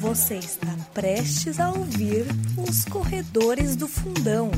Você está prestes a ouvir os corredores do fundão.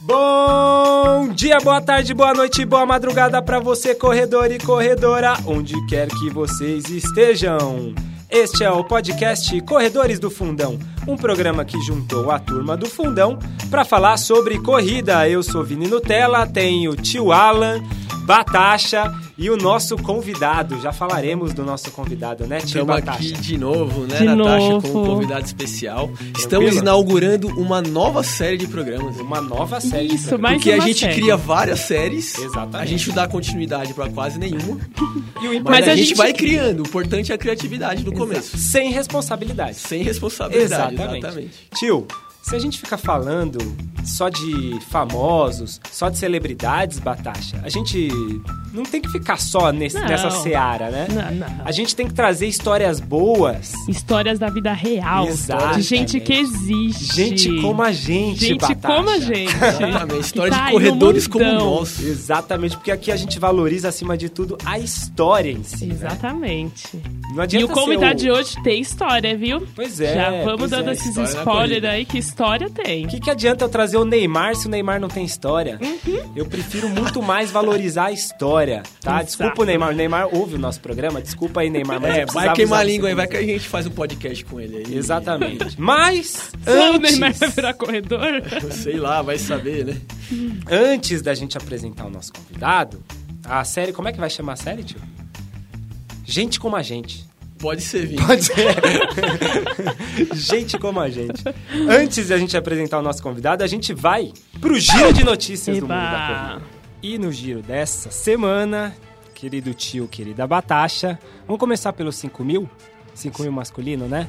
Bom dia, boa tarde, boa noite, boa madrugada para você, corredor e corredora, onde quer que vocês estejam. Este é o podcast Corredores do Fundão, um programa que juntou a turma do Fundão para falar sobre corrida. Eu sou Vini Nutella, tenho tio Alan, Batacha e o nosso convidado. Já falaremos do nosso convidado, né, tio Estamos Batacha? aqui de novo, né, De Natasha, novo. com um convidado especial. Estamos Tranquilo? inaugurando uma nova série de programas. Uma nova série. de Isso, programas. mais Porque a gente série. cria várias séries, Exatamente. a gente não dá continuidade pra quase nenhuma, E o mas, importante a, a gente, gente- vai criando. O importante é a criatividade no começo. sem responsabilidade. Sem responsabilidade, Exatamente. exatamente. Tio, se a gente ficar falando só de famosos, só de celebridades, Batacha, a gente não tem que ficar só nesse- Não. nessa seara, né? Não, não. A gente tem que trazer histórias boas. Histórias da vida real. Exatamente. De gente que existe. Gente como a gente, Gente Batacha. como a gente. Exatamente. História Que tá de corredores como mundão. nós. Exatamente, porque aqui a gente valoriza, acima de tudo, a história em si. né? Exatamente. Não E adianta o convidado ser de hoje tem história, viu? Pois é. Já vamos dando é. esses spoilers aí, que história tem. O que, que adianta eu trazer o Neymar se o Neymar não tem história? Eu prefiro muito mais valorizar a história, tá? Exato. Desculpa o Neymar. O Neymar ouve o nosso programa. Desculpa aí, Neymar. Mas É, eu vai queimar a língua aí, vai que a gente faz um podcast com ele aí. Exatamente. Mas, Só o Neymar antes, vai virar corredor? Sei lá, vai saber, né? antes da gente apresentar o nosso convidado, a série... Como é que vai chamar a série, tio? Gente como a gente. Pode ser, Vini. Pode ser. gente como a gente. Antes da gente apresentar o nosso convidado, a gente vai pro giro de notícias do mundo da corrida. Eba. E no giro dessa semana, querido tio, querida Batacha, vamos começar pelos 5 mil? 5 mil masculino, né?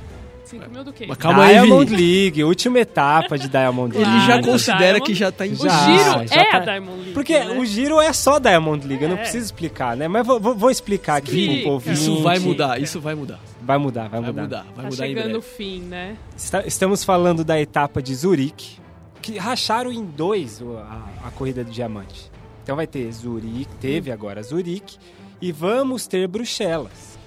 5 mil do quê? Mas calma aí, Diamond. League, última etapa de Diamond Ele League. já Claro, considera Diamond- que já tá em O Já, giro já é tá- a Diamond League. Porque né? o giro é só Diamond League, eu não É. preciso explicar, né? Mas vou, vou- explicar aqui Explica. pro povo. Isso vai mudar, isso vai mudar. Vai mudar, vai Vai mudar. mudar, vai Tá mudar em chegando o fim, né? Está- Estamos falando da etapa de Zurique, que racharam em dois a, a corrida do diamante. Então vai ter Zurique, teve agora Zurique, e vamos ter Bruxelas.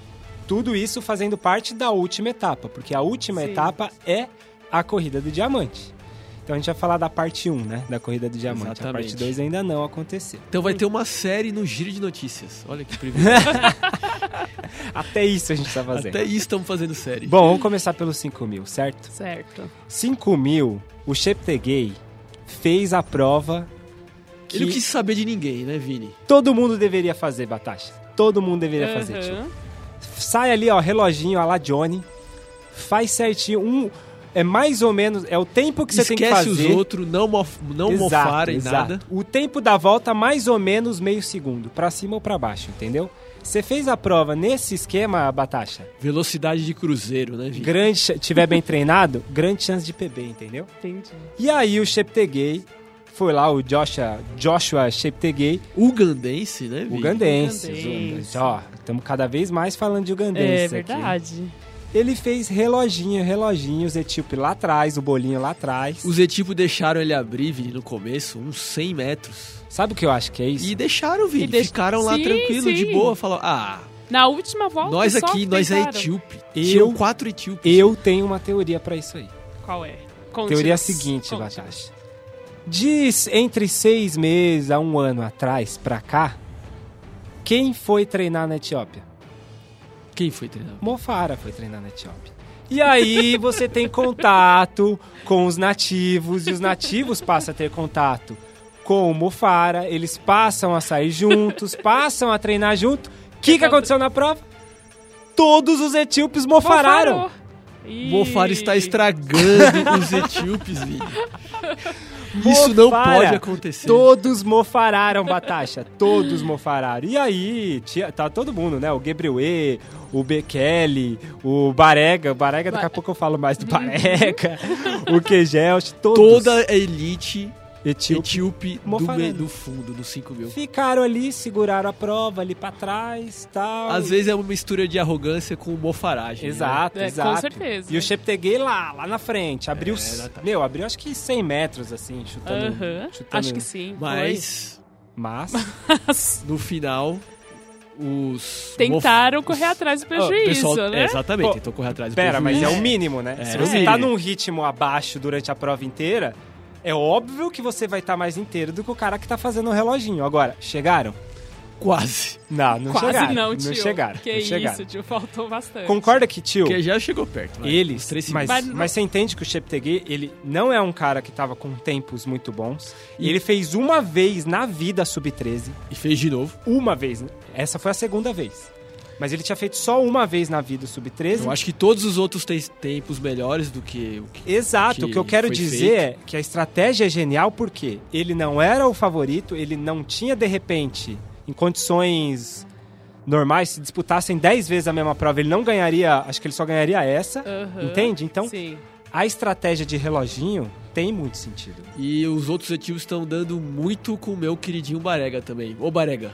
Tudo isso fazendo parte da última etapa, porque a última Sim. etapa é a corrida do diamante. Então a gente vai falar da parte 1, né? Da corrida do diamante. A Exatamente. parte 2 ainda não aconteceu. Então vai ter uma série no Giro de Notícias. Olha que privilégio. Até isso a gente tá fazendo. Até isso estamos fazendo série. Bom, vamos começar pelos 5 mil, certo? Certo. 5 mil, o Cheptegei fez a prova que Ele não quis saber de ninguém, né, Vini? todo mundo deveria fazer, Batacha. Todo mundo deveria fazer, tio. Sai ali, ó, reloginho, a lá Johnny. Faz certinho. Um, é mais ou menos. É o tempo que você tem que Esquece fazer. os outros, não, mof, não Exato, mofarem exato. nada. O tempo da volta, mais ou menos meio segundo. Pra cima ou pra baixo, entendeu? Você fez a prova nesse esquema, Batacha. Velocidade de cruzeiro, né, Vini? Grande, tiver bem treinado, grande chance de PB, entendeu? Entendi. E aí o Cheptegei foi lá, o Joshua, Joshua Cheptegei, Ugandense, né, Vini? ugandense. Ugandense. Ó, estamos cada vez mais falando de É ugandense aqui. verdade. Ele fez reloginho, reloginho, os etíope lá atrás, o bolinho lá atrás. Os etípicos deixaram ele abrir, Vini, no começo, uns 100 metros. Sabe o que eu acho que é isso? E deixaram, Vini. E deix- Ficaram lá Sim, tranquilo, de sim. boa. Falaram, ah, Na última volta, nós só aqui, nós é etíope. Eu- Tinham quatro etíopes. Eu tenho uma teoria pra isso aí. Qual é? A Conte-nos. teoria é a seguinte, Conte-nos. Diz entre seis meses a um ano atrás pra cá, quem foi treinar na Etiópia? Quem foi treinador? Mofara foi treinar na Etiópia. E aí você tem contato com os nativos, e os nativos passam a ter contato com o Mofara, eles passam a sair juntos, passam a treinar junto. O que, que aconteceu na prova? Todos os etíopes mofararam. Mofarou. Mofara está estragando os etíopes, Vini. Isso não pode acontecer. Todos mofararam, Batacha. Todos mofararam. E aí, tinha, tá todo mundo, né? O Gabriel, o Bekele, o Barega. O Barega, daqui a pouco eu falo mais do Barega. o Kegel, todos. Toda a elite Etíope. Etíope do, do fundo, do 5 mil. Ficaram ali, seguraram a prova ali pra trás tal. Às vezes é uma mistura de arrogância com mofaragem. né? Exato, É, com exato. certeza. E o Cheptegei lá, lá na frente. Abriu. É, exatamente. meu, abriu acho que 100 metros, assim, chutando. Aham. chutando Acho que sim. Mas, Mas. Mas no final, os... tentaram correr atrás do o prejuízo, pessoal, né? é, exatamente, Pô, tentou correr atrás do Pera, mas é prejuízo. o mínimo, né? É, Se é você tá mínimo. num ritmo abaixo durante a prova inteira, é óbvio que você vai estar mais inteiro do que o cara que tá fazendo o reloginho. Agora, chegaram? Quase. Não, não Quase chegaram. não, tio. Não chegaram. Que não isso, chegaram. tio. Faltou bastante. Concorda que, tio, Porque já chegou perto. vai. eles, três mas. Mas- mas você entende que o Cheptegei, ele não é um cara que tava com tempos muito bons. E ele fez uma vez na vida sub-13. E fez de novo. Uma vez. Essa foi a segunda vez. Mas ele tinha feito só uma vez na vida o sub-13. Eu acho que todos os outros têm tempos melhores do que o que... Exato, que o que eu quero dizer é que a estratégia é genial porque ele não era o favorito, ele não tinha de repente, em condições normais, se disputassem 10 vezes a mesma prova, ele não ganharia, acho que ele só ganharia essa, Aham. entende? Então, Sim. a estratégia de reloginho tem muito sentido. E os outros etíopes estão dando muito com o meu queridinho Barega também. Ô, Barega.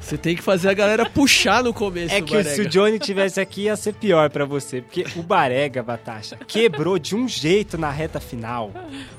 Você tem que fazer a galera puxar no começo, É que Barega. se o Johnny tivesse aqui ia ser pior pra você, porque o Barega, Batasha, quebrou de um jeito na reta final.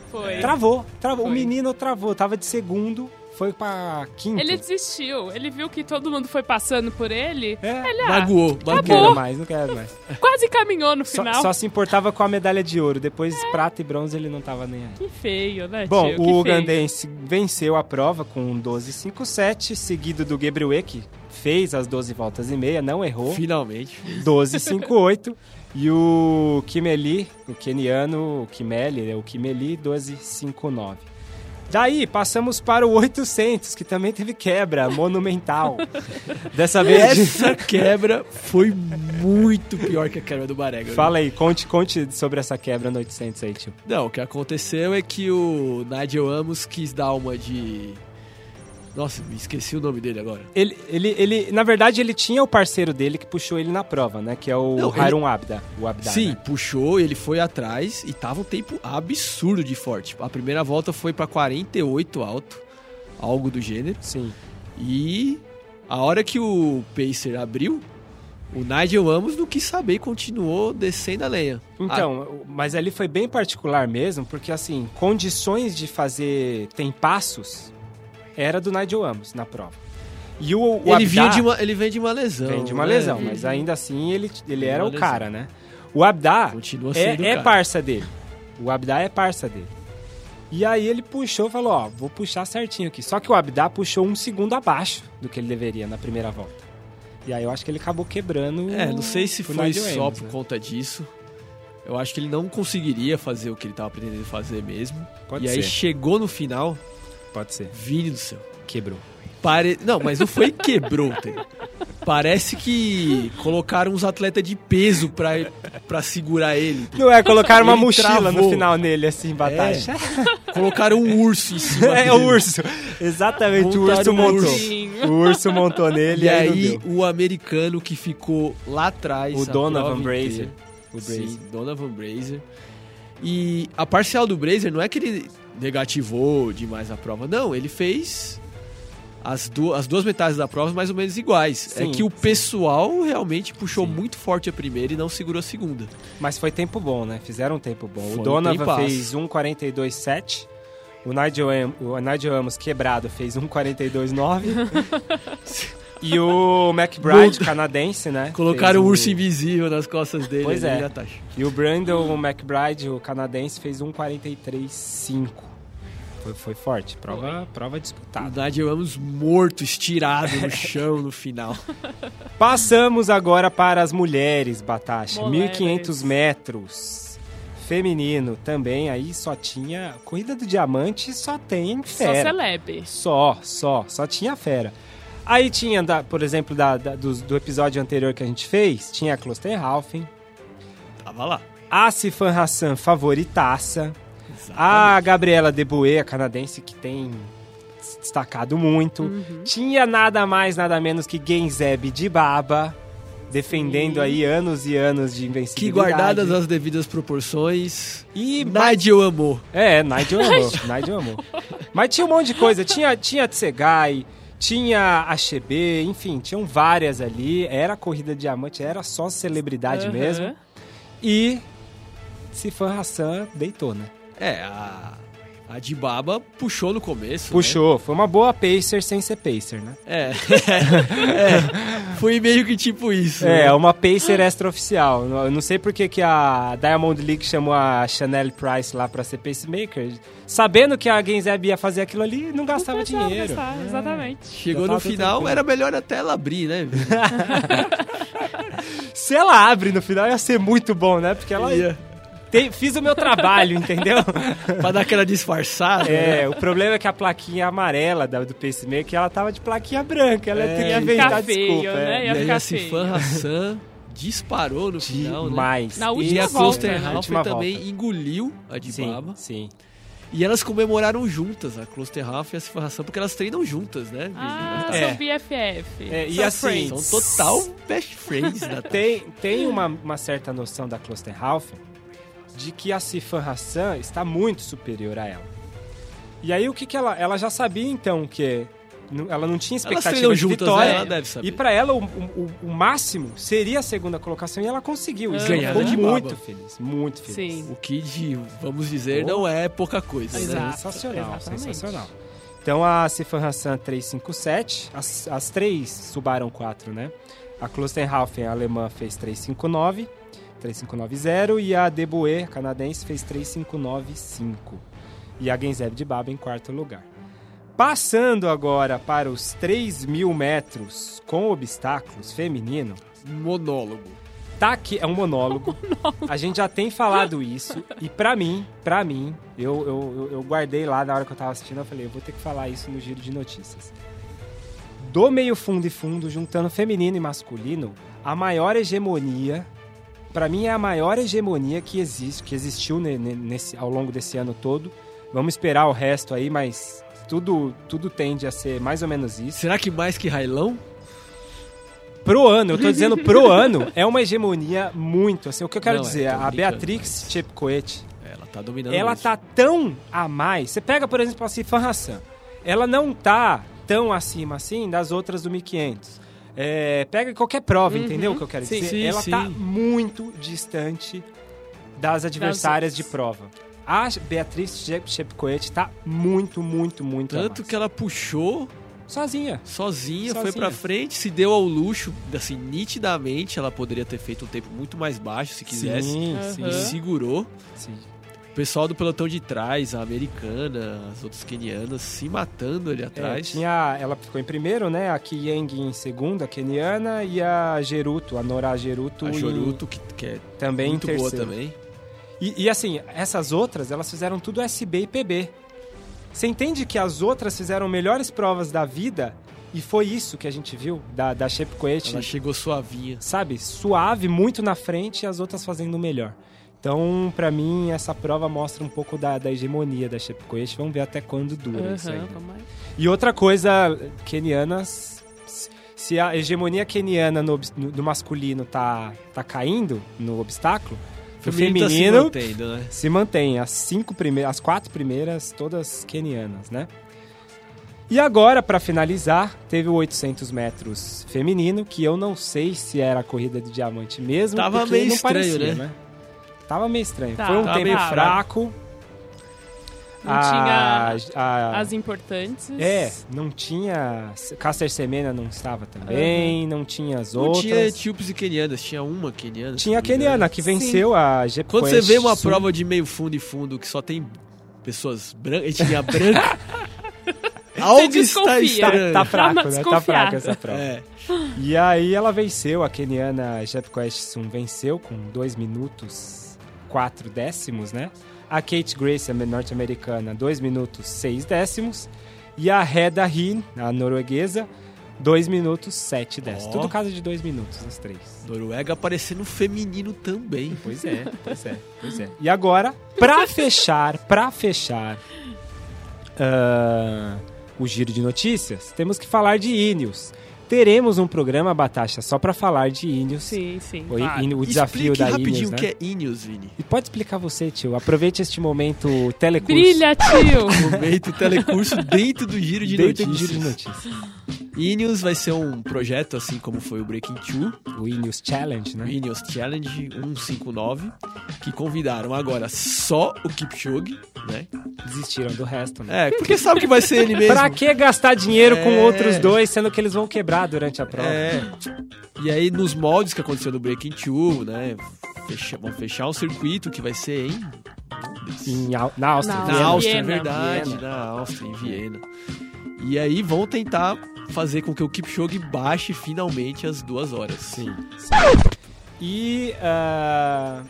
Foi. Travou, travou. O Foi. menino travou, tava de segundo, foi pra quinto. Ele desistiu. Ele viu que todo mundo foi passando por ele. É. Ele, ah, Magoou, Não quero mais, não quero mais. quase caminhou no Só, final. só se importava com a medalha de ouro. Depois, prata e bronze, ele não tava nem aí. Que feio, né, Bom, tio? O ugandense venceu a prova com um 12,57, seguido do Gabriel que fez as 12 voltas e meia, não errou, Finalmente. 12,58. E o Kimeli, o keniano, o Kimeli, o Kimeli, 12,59. Daí, passamos para o 800, que também teve quebra monumental. Dessa vez... Essa quebra foi muito pior que a quebra do Barega. Fala aí, conte, conte sobre essa quebra no 800 aí, tio. Não, o que aconteceu é que o Nigel Amos quis dar uma de... Nossa, me esqueci o nome dele agora. Ele, ele, ele, na verdade, ele tinha o parceiro dele que puxou ele na prova, né? Que é o Não, ele- Harun Abda. O Abda, Sim, né? puxou, ele foi atrás e tava um tempo absurdo de forte. A primeira volta foi pra 48 alto, algo do gênero. Sim. E a hora que o Pacer abriu, o Nigel Amos não quis saber e continuou descendo a lenha. Então, mas ali foi bem particular mesmo, porque assim, condições de fazer tempassos era do Nigel Amos na prova. E o, o ele, vinha de uma, ele vem de uma lesão. vem de uma né? lesão, mas ainda assim ele, ele era o lesão. cara, né? O Continua é, é parça dele. O Abdá é parça dele. E aí ele puxou e falou, ó, vou puxar certinho aqui. Só que o Abdá puxou um segundo abaixo do que ele deveria na primeira volta. E aí eu acho que ele acabou quebrando É, não sei se foi só por né? conta disso. Eu acho que ele não conseguiria fazer o que ele tava pretendendo fazer mesmo. Pode e aí ser. chegou no final, Pode ser. Vini do céu. Quebrou. Pare... Não, mas não foi quebrou, entendeu? Parece que colocaram uns atletas de peso pra, pra segurar ele. Não é, colocaram uma Ele mochila no travou. final nele, assim, batata. Colocaram um urso em cima É, o urso. Exatamente, o urso Montaram um montou. ursinho. O urso montou nele E e aí, o americano que ficou lá atrás. O Donovan Brazier. O Sim, Brazier. Donovan Brazier. E a parcial do Brazier não é que ele negativou demais a prova. Não, ele fez as, du as duas metades da prova mais ou menos iguais. Sim, é que o sim. pessoal realmente puxou Sim. muito forte a primeira e não segurou a segunda. Mas foi tempo bom, né? Fizeram um tempo bom. Foi o um Donovan tempasso. fez 1,42,7. O Nigel, Am- o Nigel Amos quebrado fez 1,42,9. e o McBride, canadense, né? Colocaram fez um urso invisível nas costas dele. Pois é. E o Brandon McBride, o canadense, fez 1,43,5. Foi, foi forte. Prova, prova O disputada. Nigel Amos morto, estirado no chão no final. Passamos agora para as mulheres, Batasha. Mulheres. 1.500 metros. Feminino também, aí só tinha. Corrida do Diamante só tem Só fera. celebre. Só, só, só tinha fera. Aí tinha, da- por exemplo, da, da- do, do episódio anterior que a gente fez, tinha a Klosterhalfen, Tava lá. a Sifan Hassan favoritaça, a Gabriela Deboué, a canadense, que tem se destacado muito. Uhum. Tinha nada mais, nada menos que Genzeb de Baba. defendendo Sim. aí anos e anos de Que invencibilidade. guardadas as devidas proporções, E Nigel amou. É, Nigel amou. Nigel amou. Mas tinha um monte de coisa. Tinha, tinha Tsegai, tinha a enfim, tinham várias ali. Era corrida de diamante, era só celebridade Aham. mesmo. E Sifan Hassan deitou, né? É, a, a Dibaba puxou no começo. né? Puxou. Foi uma boa pacer sem ser pacer, né? É. É, Foi meio que tipo isso. É, né? uma pacer extraoficial. Eu não sei porque que a Diamond League chamou a Chanel Price lá pra ser pacemaker. Sabendo que a Genzeb ia fazer aquilo ali, não gastava Não dinheiro. gastar, Exatamente. Chegou no final, tranquilo. era melhor até ela abrir, né? Se ela abre no final, ia ser muito bom, né? Porque ela Ia. Tem- fiz o meu trabalho, entendeu? pra dar aquela disfarçada. né? É, o problema é que a plaquinha amarela da, do pacemaker, ela tava de plaquinha branca. Ela É, ia ter ia que inventar ficar feio, desculpa. né? É. E Ia aí ficar a Sifan Hassan disparou no final, né? Demais. Na E última a volta, né? Também volta. engoliu a Sim, Dibaba. sim. E elas comemoraram juntas, a Kloster Half e a Hassan, porque elas treinam juntas, né? Ah, É. são BFF. É, e São assim, friends. São total best friends Tem, tem uma, uma certa noção da Klosterhalfen de que a Sifan Hassan está muito superior a ela. E aí o que que ela... Ela já sabia então que ela não tinha expectativa de juntas, vitória. né? Ela deve saber. E pra ela o, o- o máximo seria a segunda colocação e ela conseguiu. Isso Ganhar ficou muito feliz, muito feliz. Sim. O que, de- vamos dizer, Oh. não é pouca coisa, né? Exato. Sensacional, exatamente. sensacional. Então a Sifan Hassan 357, as, as três Subaram 4, né? A Klosterhalfen, a alemã, fez 359, 3590 e a Deboe, canadense, fez 3595. E a Genzeb de Baba em quarto lugar. Passando agora para os 3 mil metros com obstáculos feminino, Monólogo. tá aqui, é um monólogo. A gente já tem falado isso. E pra mim, pra mim, eu, eu, eu- eu guardei lá na hora que eu tava assistindo, eu falei, eu vou ter que falar isso no giro de notícias. Do meio fundo e fundo, juntando feminino e masculino, a maior hegemonia, pra mim é a maior hegemonia que existe, que existiu ne- ne- nesse, ao longo desse ano todo. Vamos esperar o resto aí, mas tudo, tudo tende a ser mais ou menos isso. Será que mais que Railão? Pro ano, eu tô dizendo pro ano, é uma hegemonia muito, assim, o que eu quero Não, é, dizer, tô a Beatrix mas- Chepcoet, Ela tá dominando ela mesmo. tá tão a mais, você pega, por exemplo, a Sifan Hassan, ela não tá tão acima assim das outras do 1500. É, pega qualquer prova, Uhum, entendeu o que eu quero sim. dizer? Sim, ela sim. tá muito distante das adversárias de outras. prova. A Beatriz Chepcoet tá muito, muito, muito Tanto que ela puxou Sozinha. sozinha, foi Sozinha. pra frente, se deu ao luxo, assim, nitidamente ela poderia ter feito um tempo muito mais baixo se quisesse. Sim, sim, E segurou. sim. O pessoal do pelotão de trás, a americana, as outras quenianas, se matando ali É, atrás. tinha, ela ficou em primeiro, né? A Kiyeng em segundo, a keniana, e a Geruto, a Nora Geruto, a em- Joruto, que, que é também muito boa também. E, e, assim, essas outras, elas fizeram tudo SB e PB. Você entende que as outras fizeram melhores provas da vida e foi isso que a gente viu da, da Chepcoet, Ela chegou suavinha. sabe? Suave, muito na frente e as outras fazendo melhor. Então, pra mim, essa prova mostra um pouco da, da hegemonia da Chepcoet. Vamos ver até quando dura isso aí. Né? E outra coisa, kenianas. Se a hegemonia keniana no, no- do masculino tá, tá caindo no obstáculo, o feminino, feminino tá se mantendo, né? se mantém. As cinco primeiras, as quatro primeiras, todas kenianas, né? E agora, pra finalizar, teve o 800 metros feminino, que eu não sei se era a corrida de diamante mesmo. Tava porque meio não estranho, parecia, né? Tava meio estranho. Tá. Foi um Tava tempo meio fraco. Não A- tinha a- as importantes. é, não tinha. Caster Semena não estava também, não tinha as Não outras. tinha etíopes e quenianas, tinha uma keniana. se Tinha a não keniana que venceu a Jeep Quando você vê uma Sul. prova de meio fundo e fundo que só tem pessoas brancas, etnia branca, algo está desconfia. estranho. Tá fraco, Dá uma né? Tá fraca essa prova. É. E aí ela venceu, a keniana Jeff Question venceu com 2 minutos 4 décimos, né? A Kate Grace, a norte-americana, 2 minutos 6 décimos. E a Hedda Hin, a norueguesa, 2 minutos 7 décimos. Ó. Tudo casa de 2 minutos, os três. Noruega aparecendo feminino também. Pois é, pois é, pois é. E agora, pra fechar, pra fechar ah, o giro de notícias, temos que falar de Ineos. Teremos um programa, Batasha, só pra falar de Ineos. Sim, sim. O, claro. o desafio Explique da rapidinho Ineos, o né? que é Ineos, Vini. E pode explicar você, tio. Aproveite este momento telecurso. Brilha, tio! Momento telecurso dentro do giro de Dentro do notícias. giro de notícias. Ineos vai ser um projeto, assim como foi o Breaking Two, O Ineos Challenge, o né? Ineos Challenge 159, que convidaram agora só o Kipchoge, né? Desistiram do resto, né? É, porque sabe que vai ser ele mesmo. Pra que gastar dinheiro com É. outros dois, sendo que eles vão quebrar durante a prova? É. E aí, nos moldes que aconteceu no Breaking Two, né? fecha- vão fechar um circuito que vai ser em. Em na Áustria. Na. Áustria, é Viena. verdade, Viena. na Áustria, em Viena. E aí vão tentar fazer com que o Kipchoge baixe finalmente as duas horas. Sim, sim. E ah,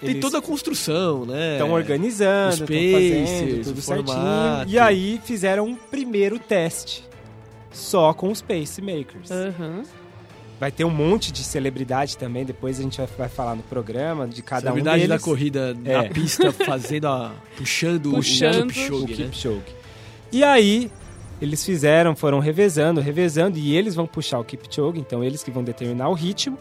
Tem eles toda a construção, né? estão organizando, os estão fazendo tudo o certinho. E aí fizeram um primeiro teste só com os pacemakers. Aham. Vai ter um monte de celebridade também, depois a gente vai, vai falar no programa de cada Celebridade um deles. da corrida É. na pista, fazendo a. puxando, Puxando o o Kipchoge, né? Kipchoge. E aí, eles fizeram, foram revezando, revezando, e eles vão puxar o Kipchoge, então eles que vão determinar o ritmo,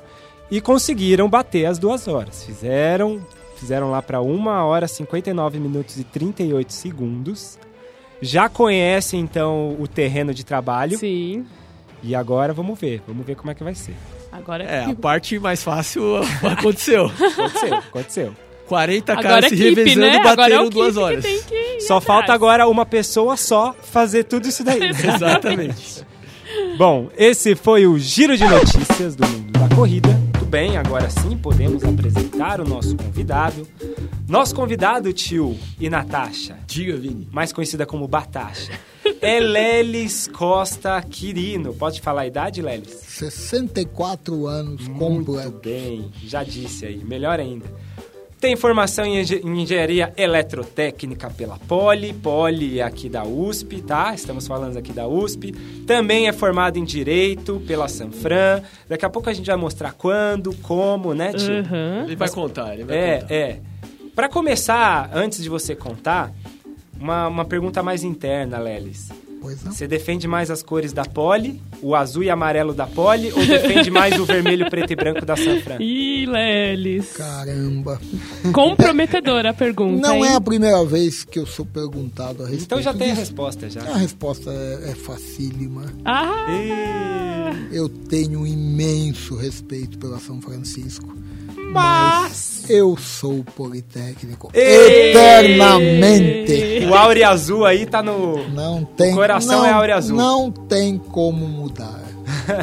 e conseguiram bater as duas horas. Fizeram, fizeram lá para 1 hora 59 minutos e 38 segundos. Já conhecem, então, o terreno de trabalho, Sim. e agora vamos ver, vamos ver como é que vai ser. Agora É, a parte mais fácil aconteceu. Aconteceu, aconteceu. 40 Agora caras é se equipe, revezando né? e Agora é bateram o duas horas. que tem que ir Só atrás. falta agora uma pessoa só fazer tudo isso daí. Exatamente. Bom, esse foi o giro de notícias do mundo da corrida. Muito bem, agora sim podemos apresentar o nosso convidado. Nosso convidado, tio e Natasha, Diga, Vini. mais conhecida como Batasha, é Lelis Costa Quirino. Pode falar a idade, Lelis? 64 anos Muito completo. bem, já disse aí, melhor ainda. Tem formação em engen- em engenharia eletrotécnica pela Poli, Poli aqui da USP, tá? Estamos falando aqui da USP. Também é formado em direito pela Sanfran. Daqui a pouco a gente vai mostrar quando, como, né, tio? Aham. Ele vai contar, ele vai É, contar. é. Para começar, antes de você contar, uma, uma pergunta mais interna, Lelis. Pois não? Você defende mais as cores da Poli, o azul e amarelo da Poli, ou defende mais o vermelho, preto e branco da Sanfran? Ih, Lelis. Caramba. Comprometedora a pergunta. Não hein? é a primeira vez que eu sou perguntado a respeito Então já tem a disso. resposta já. A resposta é, é facílima. Ah! Eu tenho um imenso respeito pela São Francisco. Mas Eu sou politécnico. Eternamente. o áureo azul aí tá no. Não tem. coração não, é áurea azul. Não tem como mudar.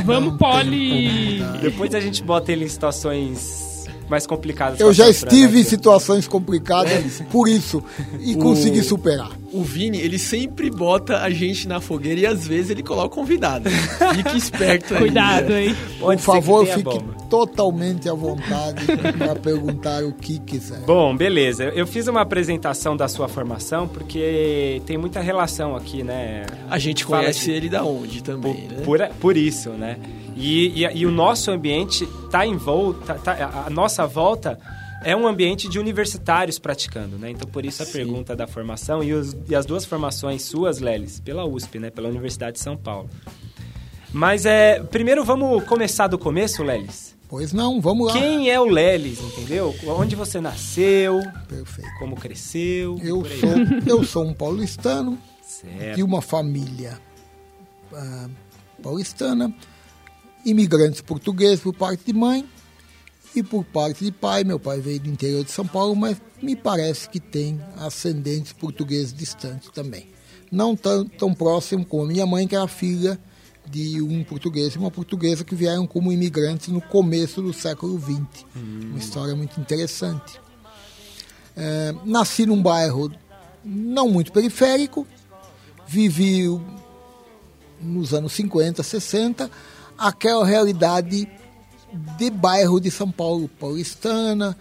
Vamos, Não Poli! Depois a gente bota ele em situações mais complicadas. Eu já Sanfran, estive né, em situações complicadas por isso e O- consegui superar. O Vini, ele sempre bota a gente na fogueira e às vezes ele coloca o convidado. Fique esperto aí. Cuidado, hein? Por Pode favor, fique bomba. totalmente à vontade para perguntar o que quiser. Bom, beleza. Eu fiz uma apresentação da sua formação porque tem muita relação aqui, né? A gente Fala conhece de- ele da onde Por, também, né? por, por isso, né? E, e, e o nosso ambiente tá em volta, tá- a- a nossa volta é um ambiente de universitários praticando, né? Então, por isso a Sim. pergunta da formação e, os- e as duas formações suas, Lelis, pela USP, né? Pela Universidade de São Paulo. Mas é, primeiro vamos começar do começo, Lelis. Pois não, vamos lá. Quem é o Lelis, entendeu? Onde você nasceu, Perfeito. como cresceu. Eu sou, eu sou um paulistano Certo. de uma família ah, paulistana, imigrantes portugueses por parte de mãe e por parte de pai. Meu pai veio do interior de São Paulo, mas me parece que tem ascendentes portugueses distantes também. Não tão, tão próximo como a minha mãe, que era filha de um português e uma portuguesa que vieram como imigrantes no começo do século XX. Uma história muito interessante. É, nasci num bairro não muito periférico, vivi nos anos 50, 60, aquela realidade de bairro de São Paulo, paulistana,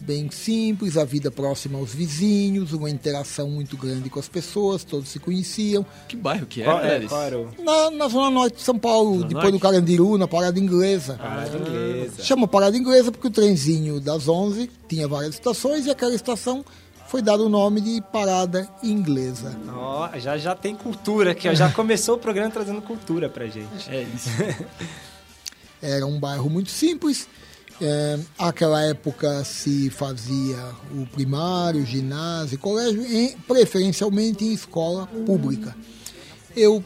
bem simples, a vida próxima aos vizinhos, uma interação muito grande com as pessoas, todos se conheciam. Que bairro que é, é, era o... Na, na zona norte de São Paulo, Zona depois do norte? Carandiru, na Parada Inglesa. Parada inglesa. Chama Parada Inglesa porque o trenzinho das 11 tinha várias estações e aquela estação foi dado o nome de Parada Inglesa. Ó, já, já tem cultura aqui, ó. Já começou o programa trazendo cultura pra gente. É isso. Era um bairro muito simples. É, aquela época se fazia o primário, ginásio, colégio, em, preferencialmente em escola pública. Eu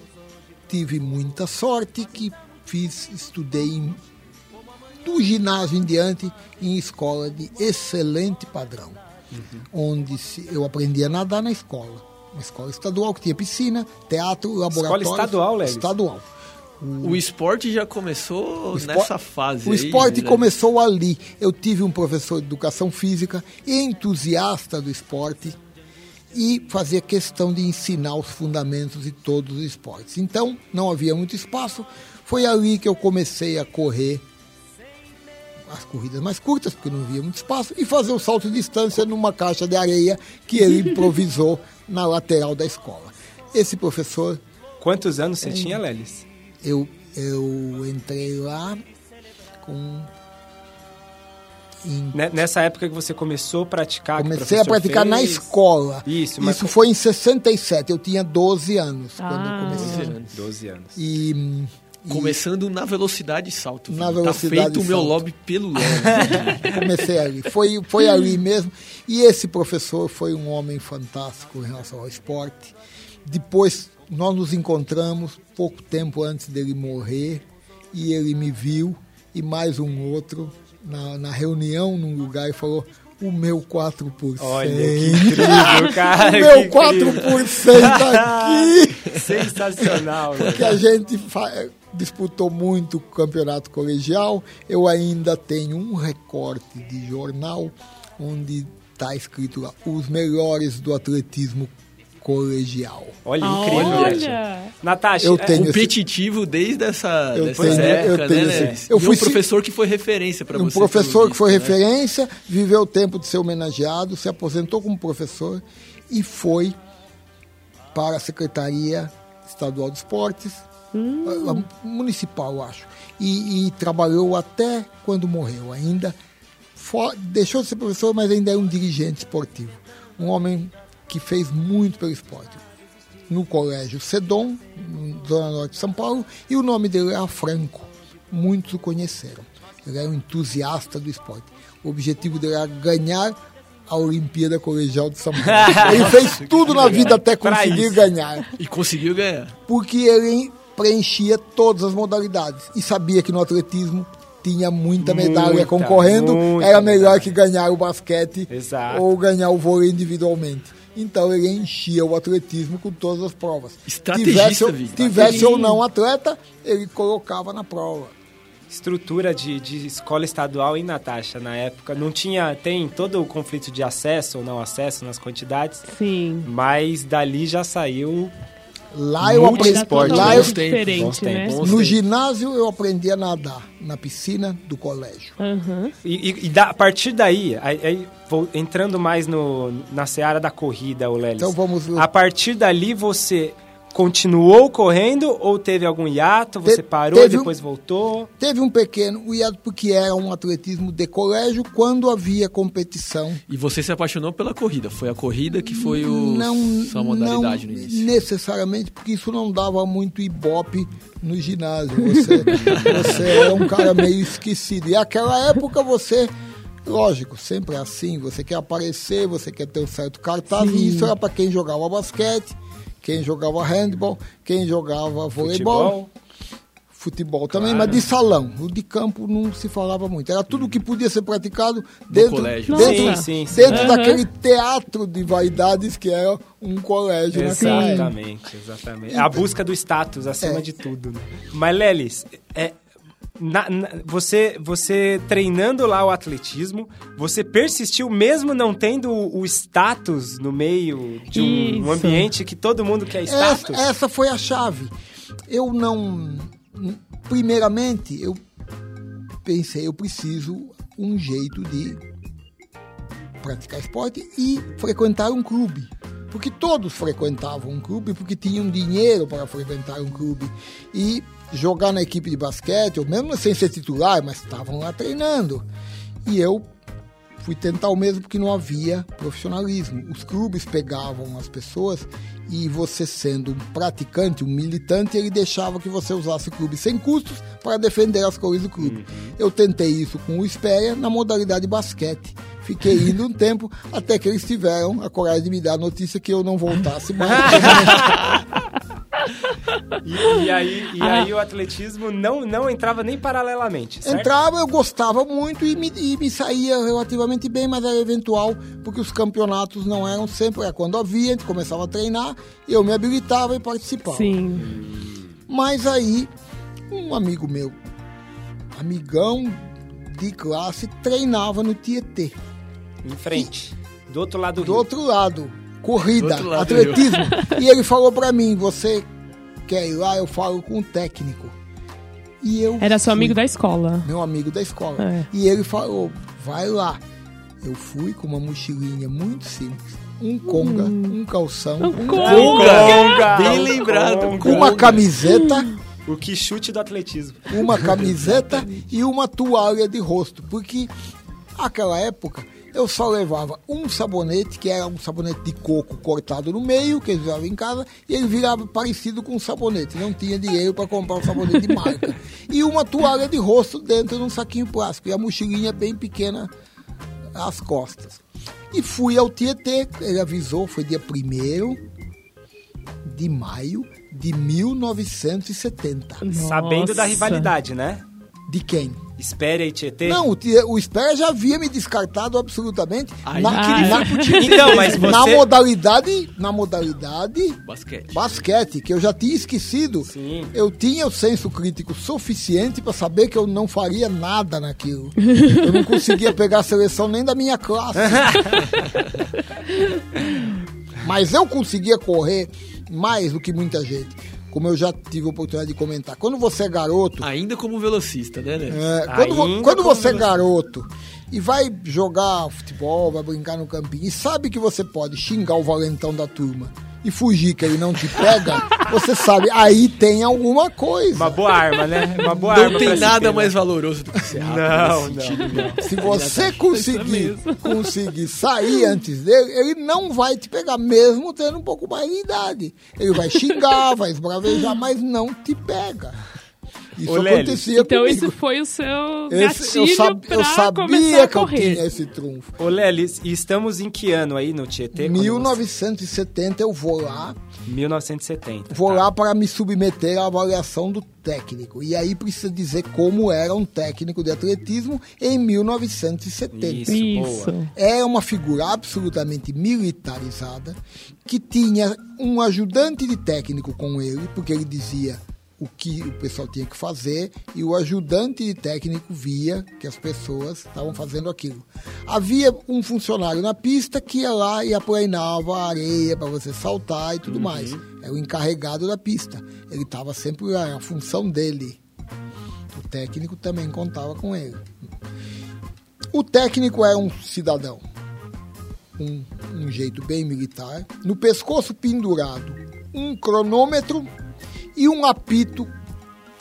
tive muita sorte que fiz, estudei em, do ginásio em diante em escola de excelente padrão, onde se, eu aprendi a nadar na escola. Uma escola estadual que tinha piscina, teatro, laboratório. estadual, Lelis? Estadual. O esporte já começou O nessa fase. O aí, esporte né? começou ali. Eu tive um professor de educação física entusiasta do esporte e fazia questão de ensinar os fundamentos de todos os esportes. Então, não havia muito espaço. Foi ali que eu comecei a correr as corridas mais curtas, porque não havia muito espaço, e fazer o salto de distância numa caixa de areia que ele improvisou na lateral da escola. Esse professor Quantos anos você tinha, Lelis? eu, eu entrei lá com. em- Ne- Nessa época que você começou a praticar, comecei a praticar na fez? escola. Isso, mas Isso foi em 67, eu tinha 12 anos quando eu Ah. comecei. 12 anos. E, hum, e Começando na velocidade de salto. Na filho. velocidade tá feito o meu lobby pelo lobby. comecei ali. Foi, foi ali mesmo. E esse professor foi um homem fantástico em relação ao esporte. Depois nós nos encontramos pouco tempo antes dele morrer e ele me viu e mais um outro na, na reunião num lugar e falou o meu 4%. Olha que incrível, cara. o meu que incrível. 4% aqui. Sensacional, né? que a gente fa- disputou muito o campeonato colegial. Eu ainda tenho um recorte de jornal onde está escrito lá os melhores do atletismo colegial. Olha, incrível. Olha! Natasha, Eu é, tenho- Competitivo desde essa, Eu dessa tenho- época, eu tenho né, esse- eu E fui um professor que foi referência para Um você. professor pelo que foi né? referência, viveu o tempo de ser homenageado, se aposentou como professor e foi para a Secretaria Estadual de Esportes, a municipal, acho. E, e trabalhou até quando morreu ainda. Fo- deixou de ser professor, mas ainda é um dirigente esportivo. Um homem que fez muito pelo esporte. No colégio Sedom, na Zona Norte de São Paulo, e o nome dele era Franco. Muitos o conheceram. Ele era um entusiasta do esporte. O objetivo dele era ganhar a Olimpíada Colegial de São Paulo. Ele fez tudo na vida até conseguir ganhar E conseguiu ganhar. porque ele preenchia todas as modalidades e sabia que no atletismo tinha muita medalha Muita, concorrendo, muita era melhor medalha. que ganhar o basquete Exato. ou ganhar o vôlei individualmente. Então ele enchia o atletismo com todas as provas. Estrategista, tivesse, tivesse ou não atleta, ele colocava na prova. Estrutura de, de escola estadual em Natasha na época não tinha tem todo o conflito de acesso ou não acesso nas quantidades Sim. mas dali já saiu Lá eu aprendi, esporte, lá eu, tempos, diferente, bons né? no ginásio eu aprendi a nadar na piscina do colégio. Aham. e, e- e da- a partir daí aí, aí, vou entrando mais no, na seara da corrida o Lelis Então vamos a partir dali você continuou correndo ou teve algum hiato você Te- parou e teve um- depois voltou Teve um pequeno hiato porque era um atletismo de colégio quando havia competição. E você se apaixonou pela corrida. Foi a corrida que foi o, não, sua modalidade não no início. necessariamente, porque isso não dava muito ibope no ginásio. Você, você era um cara meio esquecido. E aquela época você, lógico, sempre é assim, você quer aparecer, você quer ter um certo cartaz, e isso era para quem jogava basquete, quem jogava handball, quem jogava voleibol. futebol Futebol também, mas de salão. O de campo não se falava muito. Era tudo que podia ser praticado dentro, colégio. dentro, Sim, sim, sim. dentro Aham. daquele teatro de vaidades que era um colégio época. Exatamente, exatamente. A busca do status acima É. de tudo. Né? Mas, Lelis, é, na- na- você, você treinando lá o atletismo, você persistiu mesmo não tendo o, status no meio de um, um ambiente que todo mundo quer status? Essa, essa foi a chave. Eu não. Primeiramente, eu pensei, eu preciso um jeito de praticar esporte e frequentar um clube. Porque todos frequentavam um clube, porque tinham dinheiro para frequentar um clube. E jogar na equipe de basquete, ou mesmo sem ser titular, mas estavam lá treinando. E eu fui tentar o mesmo porque não havia profissionalismo. Os clubes pegavam as pessoas e você sendo um praticante, um militante, ele deixava que você usasse o clube sem custos para defender as cores do clube. Eu tentei isso com o Espéria na modalidade basquete. Fiquei indo um tempo até que eles tiveram a coragem de me dar a notícia que eu não voltasse mais. E, e aí, e aí o atletismo não, não entrava nem paralelamente, certo? Entrava, eu gostava muito e me, e me saía relativamente bem, mas era eventual, porque os campeonatos não eram sempre, era quando havia, a gente começava a treinar, eu me habilitava e participava. Sim. Mas aí, um amigo meu, amigão de classe, treinava no Tietê. Em frente. Do outro lado do, Do rio. outro lado, corrida, Do outro lado do atletismo. e ele falou pra mim, você quer ir lá? Eu falo com o técnico. E eu Era seu amigo da escola. meu amigo da escola. É. E ele falou, vai lá. Eu fui com uma mochilinha muito simples. Um conga, um calção, um Conga! Bem Um lembrado. conga. com uma camiseta, O que chute do atletismo. uma camiseta e uma toalha de rosto. Porque naquela época eu só levava um sabonete, que era um sabonete de coco cortado no meio, que eles usavam em casa, e ele virava parecido com um sabonete. Não tinha dinheiro para comprar um sabonete de marca. E uma toalha de rosto dentro de um saquinho plástico. E a mochilinha bem pequena às costas. E fui ao Tietê, ele avisou, foi dia 1 de maio de 1970. Sabendo da Nossa. rivalidade, né? De quem? Espere aí, Tietê. Não, o, o Espera já havia me descartado absolutamente. Aí na, que ele na-. Então, mas você... na modalidade, na modalidade Basquete. basquete, que eu já tinha esquecido. Sim. Eu tinha o senso crítico suficiente para saber que eu não faria nada naquilo. Eu não conseguia pegar a seleção nem da minha classe. Mas eu conseguia correr mais do que muita gente. Como eu já tive a oportunidade de comentar. Quando você é garoto, Ainda como velocista, né, né? é, quando, quando você é você- garoto e vai jogar futebol, vai brincar no campinho e sabe que você pode xingar o valentão da turma e fugir que ele não te pega, você sabe, aí tem alguma coisa. Uma boa arma, né? Uma boa Não arma tem pra se nada ter, né? mais valoroso do que ser rápido. Não, não, sentido, né? Se você conseguir, conseguir sair antes dele, ele não vai te pegar, mesmo tendo um pouco mais de idade. Ele vai xingar, vai esbravejar, mas não te pega. Isso Ô, acontecia Então comigo. isso foi o seu Esse- gatilho eu, sab- pra eu começar sabia a que eu correr. tinha esse trunfo. Ô, Lelis, e estamos em que ano aí no Tietê? Quando 1970 eu vou lá, você- 1970. vou tá. lá para me submeter à avaliação do técnico. E aí precisa dizer como era um técnico de atletismo em 1970. Isso, Isso. boa. É uma figura absolutamente militarizada que tinha um ajudante de técnico com ele, porque ele dizia o que o pessoal tinha que fazer e o ajudante de técnico via que as pessoas estavam fazendo aquilo. Havia um funcionário na pista que ia lá e aplanava a areia para você saltar e tudo mais. Era o encarregado da pista. Ele estava sempre lá, a função dele. O técnico também contava com ele. O técnico era um cidadão com um jeito bem militar, no pescoço pendurado um cronômetro e um apito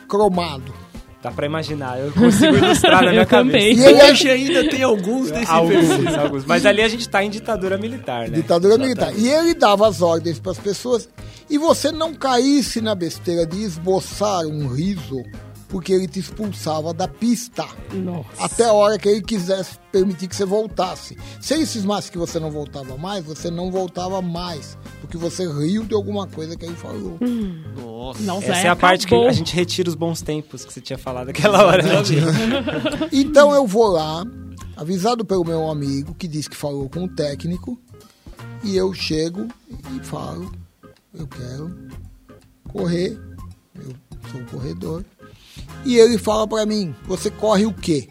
cromado. Dá pra imaginar, eu consigo ilustrar na minha Eu também. cabeça. E ele Hoje ainda tem alguns desses Alguns, alguns. Mas ali a gente tá em ditadura militar, né? ditadura militar. E ele dava as ordens para as pessoas e você não caísse na besteira de esboçar um riso, porque ele te expulsava da pista. Nossa. Até a hora que ele quisesse permitir que você voltasse. Se ele cismasse que você não voltava mais, você não voltava mais. Porque você riu de alguma coisa que ele falou. Nossa. Nossa, Essa aí é a parte que a gente retira os bons tempos que você tinha falado aquela hora. Né? Então eu vou lá, avisado pelo meu amigo, que disse que falou com o técnico, e eu chego e falo, eu quero correr, eu sou um corredor. E ele fala pra mim, você corre o quê?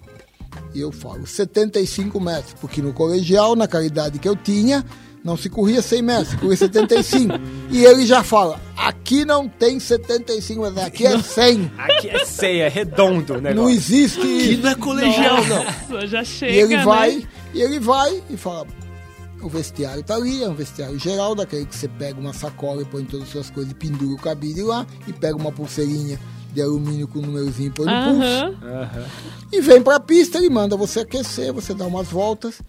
E eu falo, 75 metros, porque no colegial, na qualidade que eu tinha, não se corria 100 metros, se corria 75. e ele já fala, aqui não tem 75 metros, aqui é 100. Aqui é ceia, é redondo o Não existe isso. não é colegial, não. Nossa, já chega, E ele vai, né? e ele vai e fala: o vestiário tá ali, é um vestiário geral, daquele que você pega uma sacola e põe todas as suas coisas e pendura o cabide lá, e pega uma pulseirinha de alumínio com o númerozinho por no pulso. Aham. Aham. E vem pra pista, ele manda você aquecer, você dá umas voltas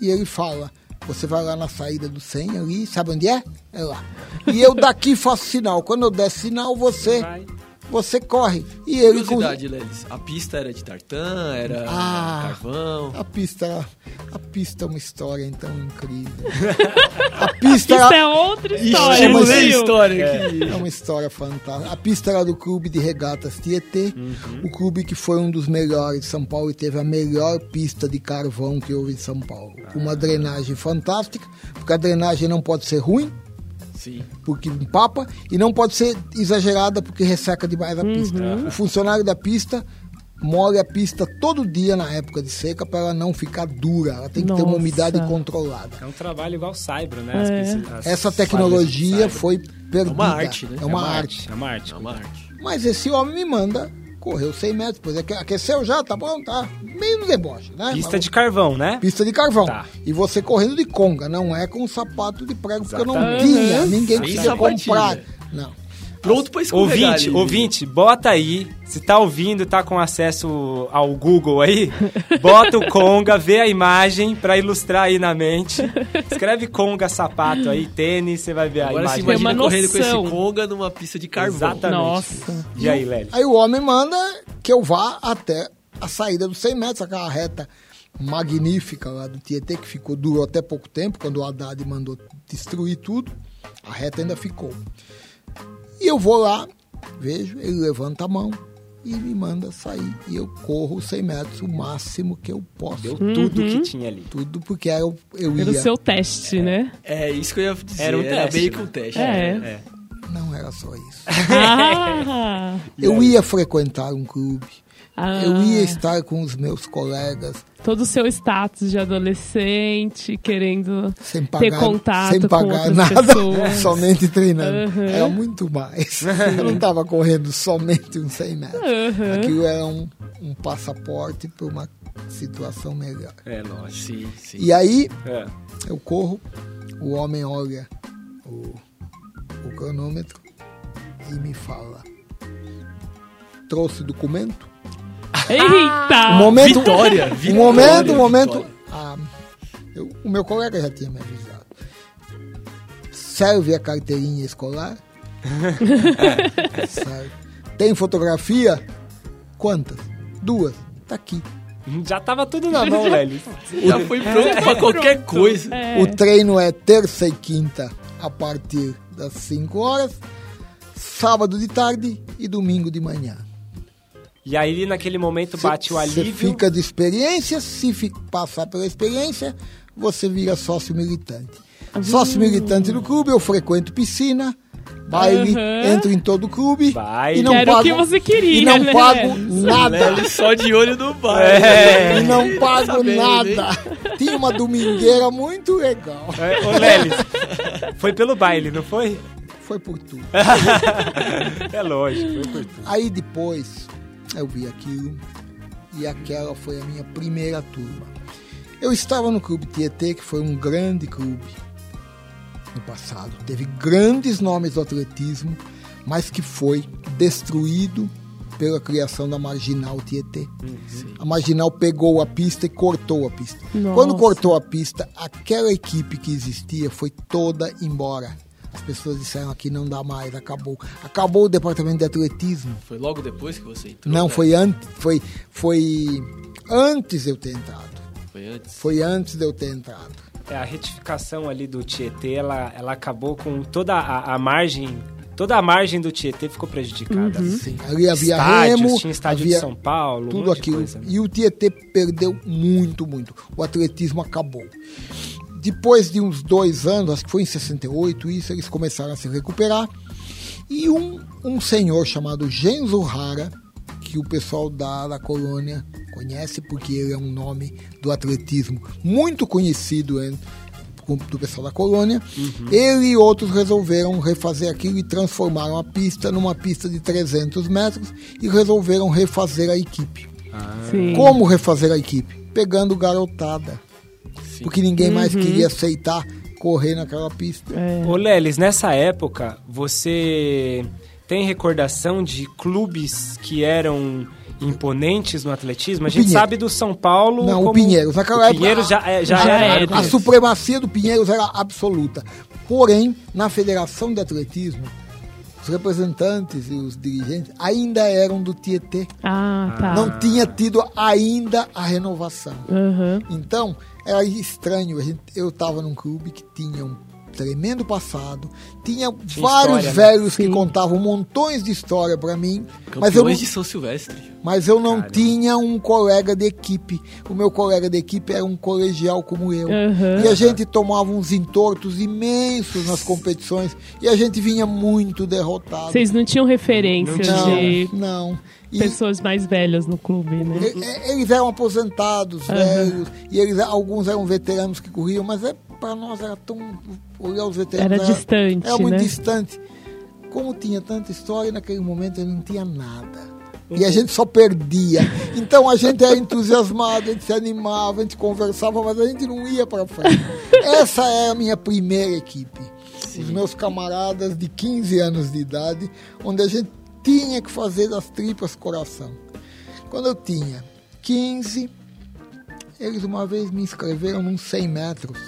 e ele fala: você vai lá na saída do 100 ali, sabe onde é? É lá. E eu daqui faço sinal. Quando eu der sinal, você Vai. Você corre. E ele com- Curiosidade, Lelis. A pista era de tartan, era Ah. carvão. a pista, a pista é uma história então incrível. A pista Isso era, é outra história, a viu? história aqui. É uma história fantástica. A pista era do clube de regatas Tietê, o clube que foi um dos melhores de São Paulo e teve a melhor pista de carvão que houve em São Paulo. Com uma drenagem fantástica, porque a drenagem não pode ser ruim, Sim. porque empapa, e não pode ser exagerada porque resseca demais a pista. O funcionário da pista molha a pista todo dia na época de seca para ela não ficar dura. Ela tem que ter uma Nossa. umidade controlada. É um trabalho igual Saibro, né? As É. pistas- as Essa tecnologia foi perdida. uma arte, né? É uma arte. É uma arte. É uma arte. Mas esse homem me manda, correu 100 metros, depois aque- aqueceu já, tá bom, tá. Meio no deboche, né? Pista Mas- de carvão, né? Pista de carvão. Tá. E você correndo de conga, não é com sapato de prego, porque não Exatamente. tinha, ninguém queria sapatilha. comprar. Não. Pronto pra escorregar Ouvinte, ali. ouvinte, bota aí. Se tá ouvindo, tá com acesso ao Google aí, bota o Conga, vê a imagem pra ilustrar aí na mente. Escreve Conga sapato aí, tênis, você vai ver a Agora se imagem. imagina uma correndo com esse noção. conga numa pista de carvão. Exatamente. Nossa. E aí, Lélio? Aí o homem manda que eu vá até a saída dos 100 metros, aquela reta magnífica lá do Tietê, que ficou durou até pouco tempo, quando o Haddad mandou destruir tudo, a reta ainda ficou. E eu vou lá, vejo, ele levanta a mão e me manda sair. E eu corro os 100 metros, o máximo que eu posso. Deu tudo que tinha ali. Tudo porque eu, eu Era o ia. seu teste, né? É isso que eu ia dizer. Era um Era teste, meio né? que um teste. É. É. Não era só isso. Ah, Eu ia frequentar um clube. Ah. Eu ia estar com os meus colegas todo o seu status de adolescente, querendo sem pagar, ter contato sem com pagar outras nada, pessoas. somente treinando. Uhum. Era muito mais. Eu não estava correndo somente uns 100 metros. Uhum. Aquilo era um, um passaporte para uma situação melhor. É, lógico. Sim, sim. E aí É. eu corro, o homem olha o, o cronômetro e me fala: trouxe documento? Eita! Um momento, Vitória, um vitória, momento, um momento. Ah, eu- o meu colega já tinha me avisado. Serve a carteirinha escolar? Serve. Tem fotografia? Quantas? Duas. Tá aqui. Já tava tudo na mão, Lélio. Já foi pronto pra qualquer coisa. É. O treino é terça e quinta a partir das 5 horas, sábado de tarde e domingo de manhã. E aí, naquele momento, bate o Você alívio. fica de experiência, se fi- passar pela experiência, você vira sócio militante. Sócio militante do clube, eu frequento piscina, baile, Uhum. entro em todo o clube Baile. e não Era o pago, que você queria, e não né, pago nada. Ele só de olho no bar. É. E não pago sabendo, nada. Tinha uma domingueira muito legal. É, Ô, Lelis, foi pelo baile, não foi? Foi por tudo. É lógico, foi por tudo. Aí depois eu vi aquilo e aquela foi a minha primeira turma. Eu estava no Clube Tietê, que foi um grande clube no passado. Teve grandes nomes do atletismo, mas que foi destruído pela criação da Marginal Tietê. A Marginal pegou a pista e cortou a pista. Nossa. Quando cortou a pista, aquela equipe que existia foi toda embora. As pessoas disseram aqui não dá mais, acabou. Acabou o departamento de atletismo. Foi logo depois que você entrou? Não, né? foi antes, foi, foi antes de eu ter entrado. Foi antes? Foi antes de eu ter entrado. É, a retificação ali do Tietê, ela, ela acabou com toda a, a margem. Toda a margem do Tietê ficou prejudicada. Sim, ali havia Estádios, remo, tinha estádio havia de São Paulo, um tudo de aquilo. coisa. E o Tietê perdeu muito, muito. O atletismo acabou. Depois de uns dois anos, acho que foi em 68, isso, eles começaram a se recuperar. E um, um senhor chamado Genzo Hara, que o pessoal da, da colônia conhece, porque ele é um nome do atletismo muito conhecido hein, com- do pessoal da colônia. Ele e outros resolveram refazer aquilo e transformaram a pista numa pista de 300 metros e resolveram refazer a equipe. Sim. Como refazer a equipe? Pegando garotada. Sim. Porque ninguém mais queria aceitar correr naquela pista. Ô Lelis, nessa época, você tem recordação de clubes que eram imponentes no atletismo? A gente Pinheiros. sabe do São Paulo. Não, como... o Pinheiros. Naquela o época, Pinheiros já, é- já já era. era. A supremacia do Pinheiros era absoluta. Porém, na Federação de Atletismo, os representantes e os dirigentes ainda eram do Tietê. Ah, tá. Não tinha tido ainda a renovação. Aham. Então, era estranho. A gente, eu estava num clube que tinha um tremendo passado, tinha, vários história, né? velhos que Sim. contavam montões de história para mim, mas eu, não, Campeões de São Silvestre. Mas eu não Cara. tinha um colega de equipe. O meu colega de equipe era um colegial como eu. Aham. E a gente tomava uns entortos imensos nas competições e a gente vinha muito derrotado. Vocês não tinham referências Não, de não. E- pessoas mais velhas no clube, né? Eles eram aposentados, velhos, e eles, alguns eram veteranos que corriam, mas é, para nós era tão. Olhar os veteranos. Era distante, Era muito né? distante. Como tinha tanta história, naquele momento ele não tinha nada. E a gente só perdia. Então a gente era entusiasmado, a gente se animava, a gente conversava, mas a gente não ia para frente. Essa era a minha primeira equipe. Os meus camaradas de 15 anos de idade, onde a gente tinha que fazer das tripas coração. Quando eu tinha 15, eles uma vez me inscreveram num 100 metros.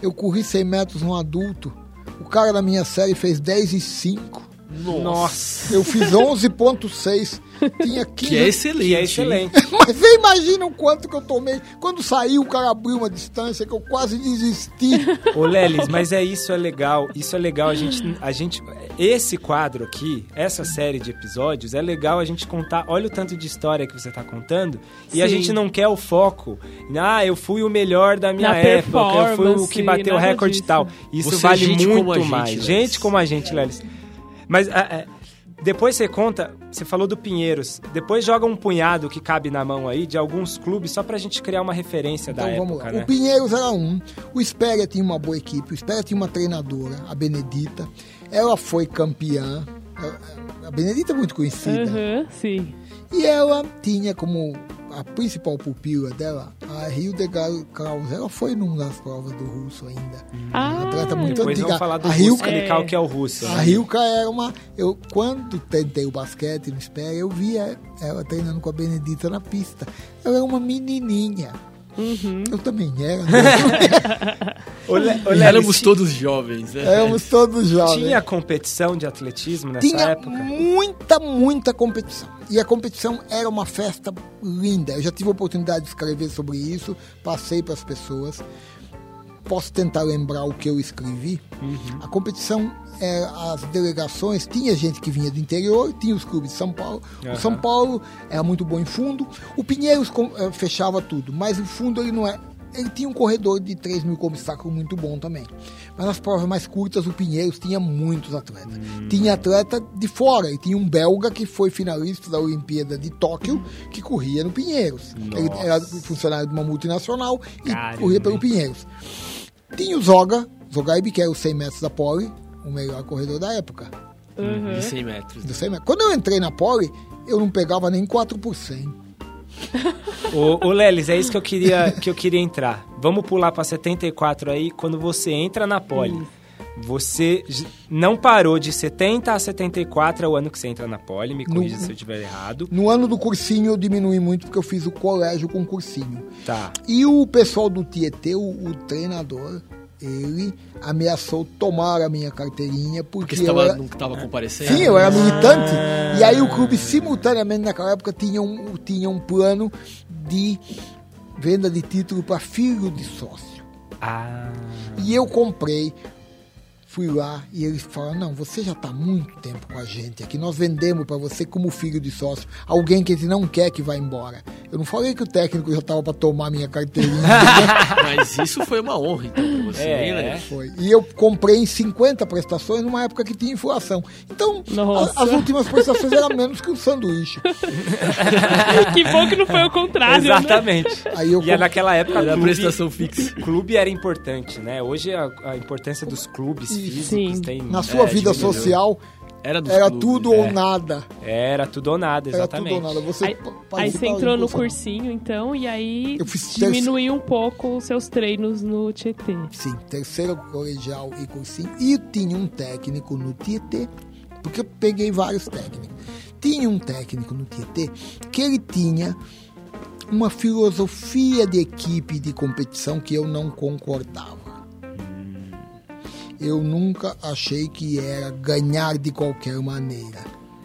Eu corri 100 metros num adulto. O cara da minha série fez 10 e 5. Nossa. Eu fiz 11.6. Tinha 15. Que é excelente. Que é excelente. Mas você imagina o quanto que eu tomei. Quando saiu, o cara abriu uma distância que eu quase desisti. Ô, Lelis, mas é isso é legal. Isso é legal a gente, a gente. Esse quadro aqui, essa série de episódios, é legal a gente contar. Olha o tanto de história que você tá contando. E a gente não quer o foco. Ah, eu fui o melhor da minha Na época. Eu fui o que bateu o recorde e tal. Isso Você é vale gente muito como a gente, mais. Lelis. gente como a gente, Lelis. Mas ah, é, depois você conta, você falou do Pinheiros. Depois joga um punhado que cabe na mão aí de alguns clubes só pra gente criar uma referência Então da vamos época, lá. né? O Pinheiros era um. O Espéria tinha uma boa equipe. O Espéria tinha uma treinadora, a Benedita. Ela foi campeã. A- A Benedita é muito conhecida. Aham, sim. E ela tinha como a principal pupila dela a Hildegard Kraus. Ela foi numa das provas do russo ainda. Ah, atleta muito Depois antiga. vamos falar do a explicar É. que é o russo. a né? Hilka era uma. Eu, quando tentei o basquete no Espéria, eu via ela treinando com a Benedita na pista. Ela era uma menininha. Uhum. Eu também era. né? Ô, Le- ô, E Lelis, éramos todos jovens, né? Éramos todos jovens. Tinha competição de atletismo nessa Tinha época? muita, muita competição. E a competição era uma festa linda. Eu já tive a oportunidade de escrever sobre isso, passei para as pessoas. Posso tentar lembrar o que eu escrevi? A competição, é, as delegações, tinha gente que vinha do interior, tinha os clubes de São Paulo. Aham. O São Paulo era muito bom em fundo. O Pinheiros com- eh, fechava tudo, mas o fundo ele não é. Ele tinha um corredor de 3 mil como obstáculo muito bom também. Mas nas provas mais curtas, o Pinheiros tinha muitos atletas. Tinha atleta de fora, e tinha um belga que foi finalista da Olimpíada de Tóquio, que corria no Pinheiros. Ele Nossa. era funcionário de uma multinacional e Caramba, corria pelo? Pinheiros. Tinha o Zoga, Zogaib, que era os 100 metros da Poli, o melhor corredor da época. Uhum. De 100 metros. Dos 100 metros. Quando eu entrei na Poli, eu não pegava nem 4%. Ô, ô Lelis, é isso que eu queria que eu queria entrar. Vamos pular pra 74 aí. Quando você entra na Poli, você j- não parou de 70 a 74 é o ano que você entra na Poli, me corrija No- se eu estiver errado. No ano do cursinho eu diminui muito porque eu fiz o colégio com cursinho. Tá. E o pessoal do Tietê, o, o treinador, ele ameaçou tomar a minha carteirinha Porque porque, você tava, era, não tava comparecendo? sim, eu era militante. E aí o clube simultaneamente naquela época tinha um, tinha um plano de venda de título para filho de sócio. Ah. E eu comprei, fui lá e eles falaram: Não, você já está muito tempo com a gente aqui. Nós vendemos para você como filho de sócio, alguém que a gente não quer que vá embora. Eu não falei que o técnico já estava para tomar minha carteirinha. Mas isso foi uma honra, então, pra você, É. né? Foi. E eu comprei em 50 prestações numa época que tinha inflação. Então, a- as últimas prestações eram menos que um sanduíche. que bom que não foi o contrário, né? Exatamente. Aí eu E é comp- naquela época Era a prestação fixa. clube era importante, né? Hoje a, a importância dos clubes físicos Sim. tem Na sua é, vida diminuiu. social, Era, dos era clubes, tudo é. ou nada. Era tudo ou nada, Era exatamente. tudo ou nada. Você Aí, aí você entrou no cursinho, então, e aí Eu fiz diminuiu um pouco os seus treinos no Tietê. Sim, terceiro colegial e cursinho. E tinha um técnico no Tietê porque eu peguei vários técnicos. Tinha um técnico no Tietê que ele tinha uma filosofia de equipe de competição que eu não concordava. Eu nunca achei que era ganhar de qualquer maneira.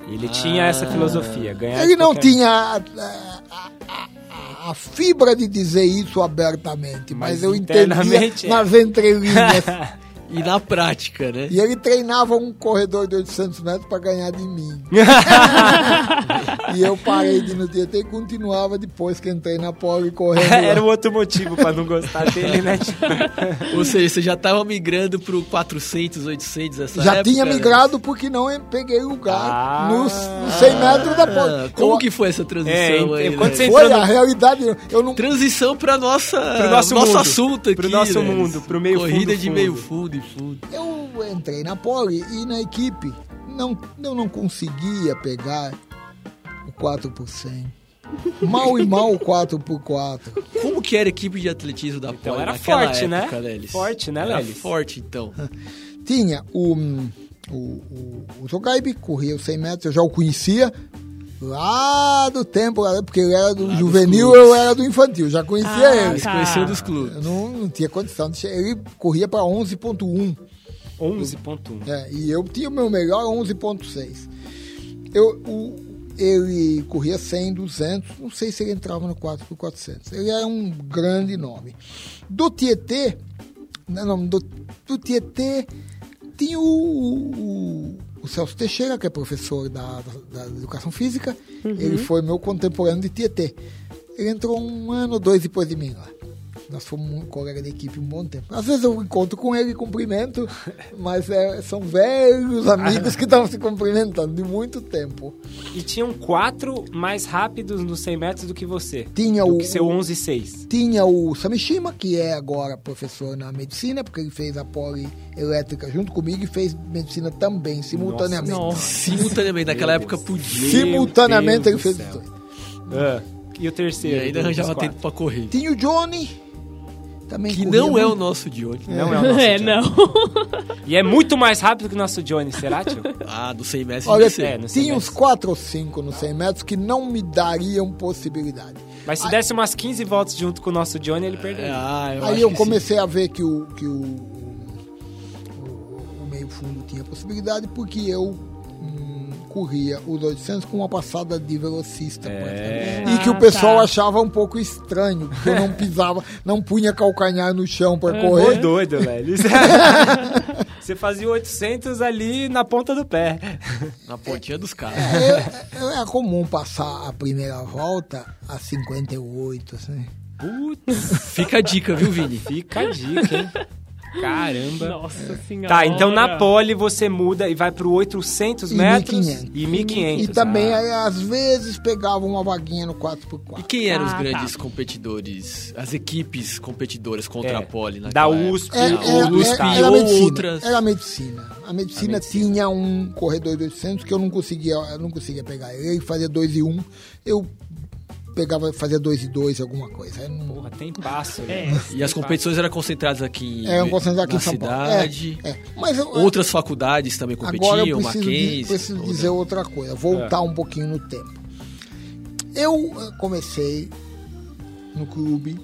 Ele tinha essa filosofia, ganhar Ele de não qualquer- tinha a, a- a- a fibra de dizer isso abertamente, mas, Mas eu entendia internamente é. nas entrelinhas. E na prática, né? e ele treinava um corredor de 800 metros para ganhar de mim. e eu parei de ir no Tietê e continuava depois que entrei na pole correndo. Era um outro motivo pra não gostar dele, né? Ou seja, você já tava migrando pro 400, 800 essa Já época, tinha né? migrado porque não peguei lugar Ah. nos, nos 100 metros da pole. Ah, como Eu- que foi essa transição É, aí, quando né? você Foi entrou a no- realidade. Eu não, Transição pra nossa, Pro nosso mundo. assunto aqui, Pro nosso né? mundo, pro meio Corrida fundo, de fundo. meio fundo fundo. Eu entrei na pole e na equipe não, eu não conseguia pegar o 4 por 100. Mal e mal o 4 por 4. Como que era a equipe de atletismo da Então Poli era naquela forte, né? época, Lelis? Forte, né, Era Lelis? forte, então. Tinha o, o, o, o Zogaibe, corria os 100 metros, eu já o conhecia lá do tempo, porque ele era do Lá juvenil, eu era do infantil, já conhecia Ah, ele. Eles Tá. conheciam dos clubes. Eu não, não tinha condição Ele corria para 11.1. 11.1. É, e eu tinha o meu melhor 11.6. Eu, o, ele corria 100, 200, não sei se ele entrava no 4 por 400. Ele era um grande nome. Do Tietê, não, não, do, do Tietê tinha o, o, o Celso Teixeira, que é professor da, da, da Educação Física. Ele foi meu contemporâneo de Tietê. Ele entrou um ano ou dois depois de mim lá. Nós fomos um colega de equipe um bom tempo. Às vezes eu encontro com ele e cumprimento, mas é, são velhos amigos que estavam se cumprimentando de muito tempo. E tinham quatro mais rápidos nos 100 metros do que você. Tinha do o- que seu 11.6. Tinha o Samishima, que é agora professor na medicina, porque ele fez a poli elétrica junto comigo e fez medicina também, simultaneamente. Nossa. Simultaneamente, naquela época podia. Simultaneamente ele fez os dois. Ah, e o E terceiro? ainda dos arranjava tempo pra correr. Tinha o Johnny, também Que não é o muito. nosso Johnny. Não é o nosso É, Johnny. não. E é muito mais rápido que o nosso Johnny, será, tio? Ah, do 100 metros Olha, ser. É, no 100 tinha uns metros. 4 ou 5 nos 100 metros que não me dariam possibilidade. Mas se desse umas 15 voltas junto com o nosso Johnny, ele perderia. Ah, eu Aí eu comecei a ver que o, que o, o, o meio fundo tinha possibilidade porque eu corria os 800 com uma passada de velocista. É. praticamente. E que o Ah, pessoal tá. achava um pouco estranho, porque não pisava, não punha calcanhar no chão para Ô, correr. doido, velho. Você fazia 800 ali na ponta do pé. Na pontinha dos caras. É, é comum passar a primeira volta a 58, assim. Putz, Fica a dica, viu, Vini? fica a dica, hein? Caramba. Nossa senhora. Tá, então na pole você muda e vai pro 800 E metros 1500. e 1500. E também, Ah. aí, às vezes, pegava uma vaguinha no 4x4. E quem eram os Ah, grandes tá. competidores, as equipes competidoras contra É, a Poli da USP, época? ou era, USP, era, era ou medicina, outras. era medicina. A medicina, medicina. tinha um corredor de 800 que eu não conseguia, eu não conseguia pegar. Ele fazia 2 e 1, um, eu pegava, fazia 2 e 2, alguma coisa. Não- Porra, tem passo. É. né? E as competições eram concentradas aqui em, Eram concentradas aqui na em São Paulo. cidade. É, é. Mas eu, Outras faculdades também agora competiam, eu preciso, Mackenzie. preciso ou dizer outra coisa, voltar um pouquinho no tempo. Eu eh, comecei no clube,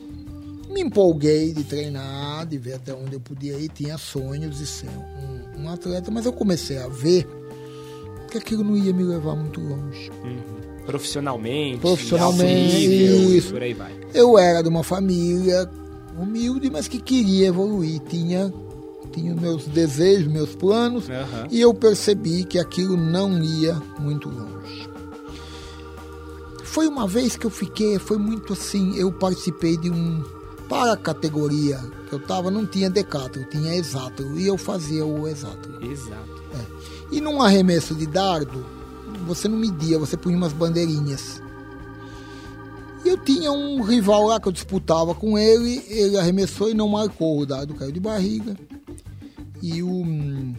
me empolguei de treinar, de ver até onde eu podia ir, tinha sonhos de ser um, um atleta, mas eu comecei a ver que aquilo não ia me levar muito longe. Profissionalmente, Profissionalmente, nível, isso. por aí vai. Eu era de uma família humilde, mas que queria evoluir, tinha, tinha meus desejos, meus planos, Aham. e eu percebi que aquilo não ia muito longe. Foi uma vez que eu fiquei, foi muito assim, eu participei de um para a categoria que eu tava não tinha decathlon, tinha exato, e eu fazia o exato. Exato. E num arremesso de dardo, você não media, você punha umas bandeirinhas. E eu tinha um rival lá que eu disputava com ele, ele arremessou e não marcou, o dardo caiu de barriga. E o. hum,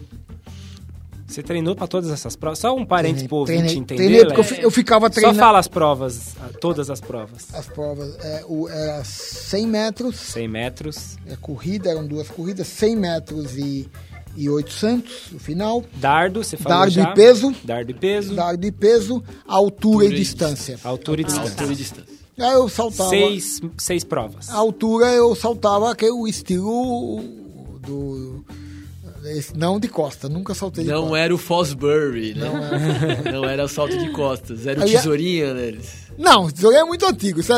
Você treinou pra todas essas provas? Só um parênteses pro ouvinte treinei, entender, treinei porque eu, fi- eu ficava Só treinando. fala as provas, todas as provas. As provas, é, o, era 100 metros, 100 metros, é, corrida, eram duas corridas, 100 metros e, e 800, o final. Dardo, você falou Dardo já. e peso. Dardo e peso. Dardo e peso, altura, Altura e e distância. Altura e distância. Altura e distância. Aí eu saltava. Seis, seis provas. A altura eu saltava aquele o estilo do. Esse- Não de costa, nunca saltei de Não costa. era o Fosbury, né? Não era. Não era o salto de costas, era o é- tesourinha deles. Não, isso aí é muito antigo. Isso é,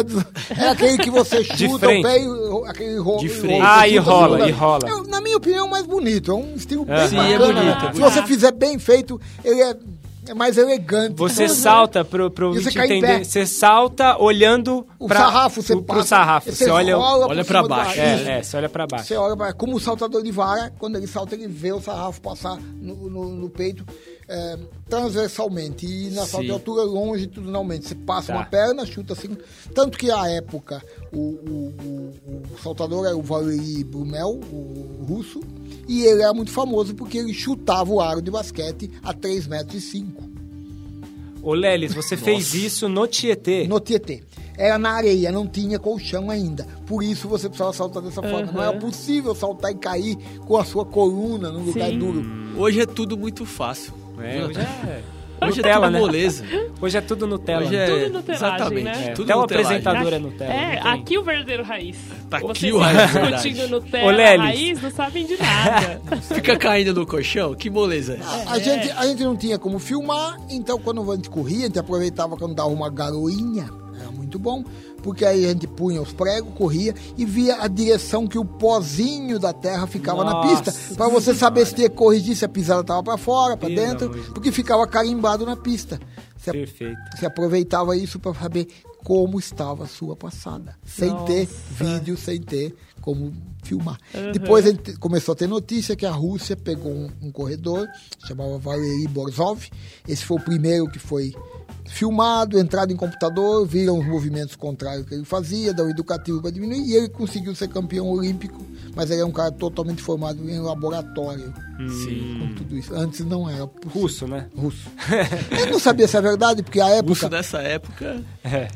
é aquele que você chuta o pé e aquele ro De frente. rola, Ah, e rola, chuta. e rola. É, na minha opinião, é o mais bonito. É um estilo bem Sim, é bacana. bonito, é Se bonito. você fizer bem feito, ele é, é mais elegante. Você Uhum. salta pro, pro você entender. pé. Você salta olhando O pra, sarrafo, você pro, pro passa. sarrafo. Você olha. rola olha cima do baixo. É, é, você olha pra baixo. Você olha pra, como o saltador de vara, quando ele salta, ele vê o sarrafo passar no, no- no peito é, transversalmente. E na salto de Sim. altura, longitudinalmente. Você passa Tá. uma perna, chuta assim. Tanto que à época, o, o- o- o saltador era o Valery Brumel, o russo. E ele era muito famoso porque ele chutava o aro de basquete a 3 metros e 5 Ô, Lelis, você fez isso no Tietê. no Tietê. Era na areia, não tinha colchão ainda. Por isso você precisava saltar dessa forma. Não era possível saltar e cair com a sua coluna num lugar Sim. duro. Hoje é tudo muito fácil. É, hoje é. Hoje é Nutella, tudo né? moleza. Hoje é tudo Nutella. Hoje é... Tudo nutelagem, Exatamente. né? É, Tudo até o apresentador é Nutella. É, aqui o verdadeiro raiz. Tá aqui o raiz, discutindo Ô, Nutella, Lelis. raiz, não sabem de nada. Fica caindo no colchão? Que moleza é? A, gente, a gente não tinha como filmar, então quando a gente corria, a gente aproveitava quando dava uma garoinha, era muito bom, porque aí a gente punha os pregos, corria e via a direção que o pozinho da terra ficava na Nossa pista, para você saber se tinha que corrigir, se a pisada estava para fora, para dentro, porque ficava carimbado na pista. Você, Perfeito. você aproveitava isso para saber como estava a sua passada, sem ter vídeo, sem ter como filmar. Depois a gente começou a ter notícia que a Rússia pegou um, um corredor, chamava Valery Borzov. Esse foi o primeiro que foi filmado, entrado em computador, viram os movimentos contrários que ele fazia, deu educativo para diminuir, e ele conseguiu ser campeão olímpico, mas ele é um cara totalmente formado em laboratório Sim. com tudo isso. Antes não era possível. Russo, né? Russo. Eu não sabia se é verdade, porque a época Russo nessa época. É,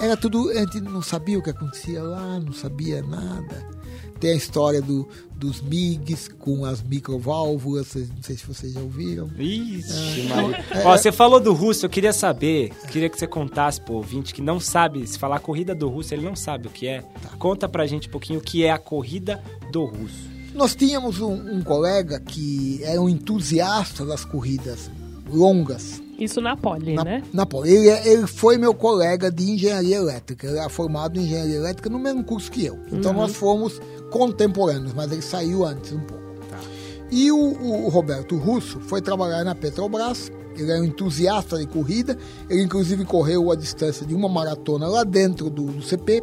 era tudo, a gente não sabia o que acontecia lá, não sabia nada. Tem a história do, dos MIGs com as microválvulas, não sei se vocês já ouviram. Ixi, É, Maria. é, Ó, você falou do russo, eu queria saber, queria que você contasse pro ouvinte que não sabe, se falar corrida do russo, ele não sabe o que é. Conta pra gente um pouquinho o que é a corrida do russo. Nós tínhamos um, um colega que era um entusiasta das corridas longas. Isso na poli, Na, né? na Poli. ele, é- ele foi meu colega de engenharia elétrica. Ele era formado em engenharia elétrica no mesmo curso que eu. Então nós fomos contemporâneos, mas ele saiu antes um pouco. E o, o Roberto Russo foi trabalhar na Petrobras. Ele é um entusiasta de corrida. Ele, inclusive, correu a distância de uma maratona lá dentro do, do CP.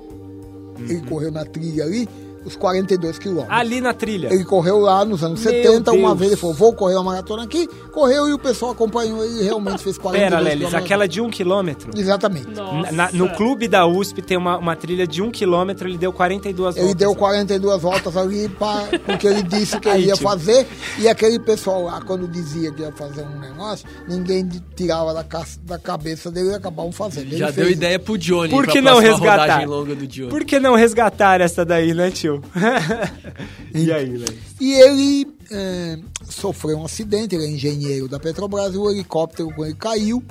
Ele correu na trilha ali, os 42 quilômetros. Ali na trilha. Ele correu lá nos anos Meu 70, uma Deus. vez ele falou, vou correr uma maratona aqui. Correu e o pessoal acompanhou ele e realmente fez 42 Pera, Lelis, quilômetros. aquela de um quilômetro. Exatamente. Na- no clube da USP tem uma, uma trilha de um quilômetro, ele deu 42 Ele voltas. deu 42 voltas ali pra, porque ele disse que ele Aí, ia fazer. E aquele pessoal lá, quando dizia que ia fazer um negócio, ninguém tirava da, ca- da cabeça dele e acabavam fazendo. Ele Já fez deu ideia pro Johnny. Por pra que não resgatar? rodagem longa do Johnny. Por que não resgatar essa daí, né, tio? e aí, Lelis? E ele eh, sofreu um acidente, ele é engenheiro da Petrobras, o helicóptero com ele caiu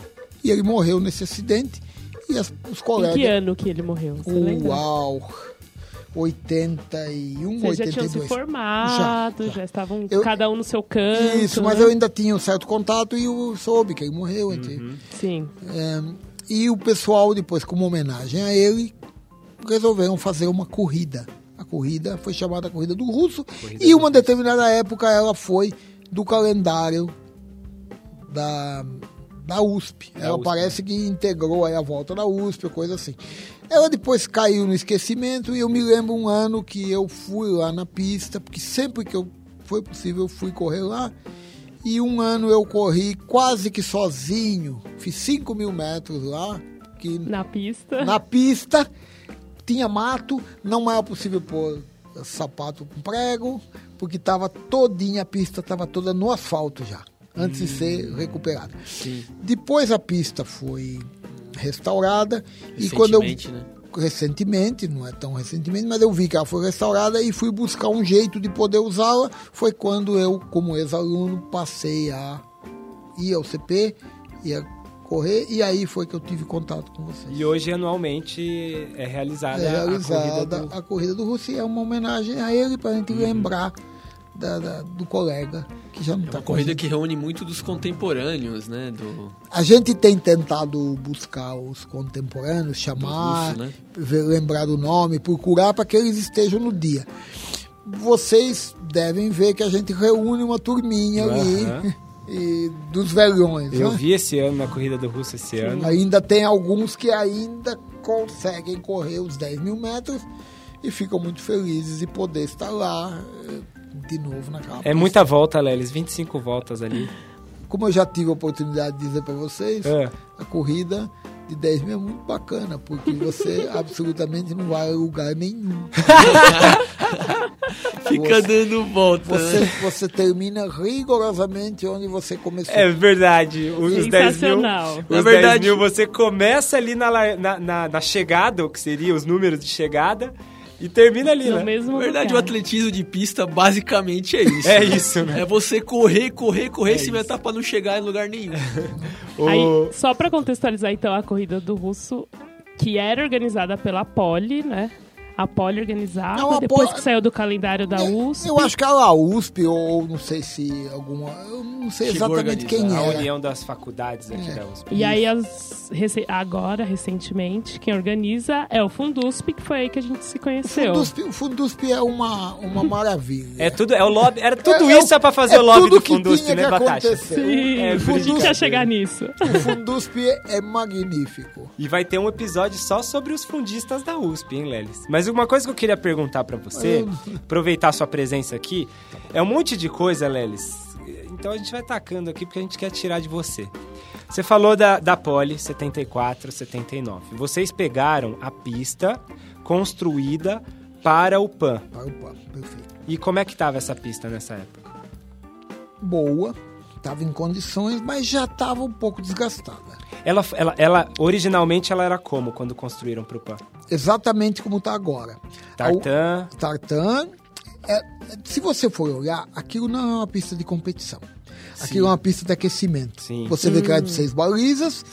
e ele morreu nesse acidente. E as- os Em colegas. que ano que ele morreu? Você lembra? Uau! 81, Vocês já tinham 82. se formado, Já, já, já. estavam Eu- cada um no seu canto. Isso, mas né? eu ainda tinha um certo contato e eu soube que ele morreu. entre- Sim. É, e o pessoal, depois, como homenagem a ele, resolveram fazer uma corrida. Corrida foi chamada Corrida do Russo. e uma determinada época ela foi do calendário da, da USP. ela USP. parece que integrou aí a volta da USP, coisa assim. Ela depois caiu no esquecimento e eu me lembro um ano que eu fui lá na pista, porque sempre que eu foi possível eu fui correr lá. E um ano eu corri quase que sozinho, fiz 5 mil metros lá, que Na pista. na pista tinha mato, não era possível pôr sapato com prego, porque estava todinha a pista, estava toda no asfalto já, antes de ser recuperada. Depois a pista foi restaurada e quando eu Recentemente, né? recentemente, não é tão recentemente, mas eu vi que ela foi restaurada e fui buscar um jeito de poder usá-la. Foi quando eu, como ex-aluno, passei a ir ao CP, ia correr, e aí foi que eu tive contato com vocês. E hoje, anualmente, é realizada, É realizada a corrida do... a corrida do Russo e é uma homenagem a ele para a gente lembrar da- da- do colega que já não É está uma corrida que reúne muito dos contemporâneos, né? Do, A gente tem tentado buscar os contemporâneos, chamar, russo, né? ver- lembrar do nome, procurar para que eles estejam no dia. Vocês devem ver que a gente reúne uma turminha Aham. ali e, dos velhões. Eu né? vi esse ano, na corrida do Russo esse ano. Ainda tem alguns que ainda conseguem correr os 10 mil metros e ficam muito felizes de poder estar lá eh, de novo naquela É pista. muita volta, Lelis, 25 voltas ali. Como eu já tive a oportunidade de dizer para vocês, É. a corrida de 10 mil é muito bacana, porque você absolutamente não vai a lugar nenhum. Fica Você- dando volta. Você, né? você termina rigorosamente onde você começou. É verdade. Os 10 mil, Sensacional. os Na 10 verdade- mil você começa ali na, la- na, na, na chegada, o que seria os números de chegada, e termina ali, No né? mesmo Na verdade, o lugar. atletismo de pista basicamente é isso. É né? isso, né? É você correr, correr, correr, É se metar pra não chegar em lugar nenhum. O- Aí, só pra contextualizar então a corrida do Russo, que era organizada pela Poli, né? A Poli organizava, Não, a depois Poli- que saiu do calendário da USP. Eu acho que era a USP, ou não sei se alguma. Eu não sei Chegou exatamente quem organizar. a união das faculdades aqui É. da USP. E aí, as, agora, recentemente, quem organiza é o Fundusp, que foi aí que a gente se O conheceu. Fundusp, o Fundusp é uma, uma maravilha. É tudo, é o lobby, era tudo É- é isso o- é pra fazer é o lobby tudo do que Fundusp, tinha né, acontecer. Sim, É, a gente ia chegar nisso. O Fundusp é magnífico. E vai ter um episódio só sobre os fundistas da USP, hein, Lelis? Mas uma coisa que eu queria perguntar pra você, aproveitar a sua presença aqui, é um monte de coisa, Lelis. Então a gente vai tacando aqui porque a gente quer tirar de você. Você falou da, da Poli 74, 79. Vocês pegaram a pista construída para o PAN. Para o PAN, perfeito. E como é que tava essa pista nessa época? Boa, estava em condições, mas já estava um pouco desgastada. Ela, ela, ela originalmente ela era como quando construíram para o PAN? Exatamente como está agora. Tartan. O tartan. é- se você for olhar, aquilo não é uma pista de competição. Aquilo é uma pista de aquecimento. Sim. Você vê que ela é de seis balizas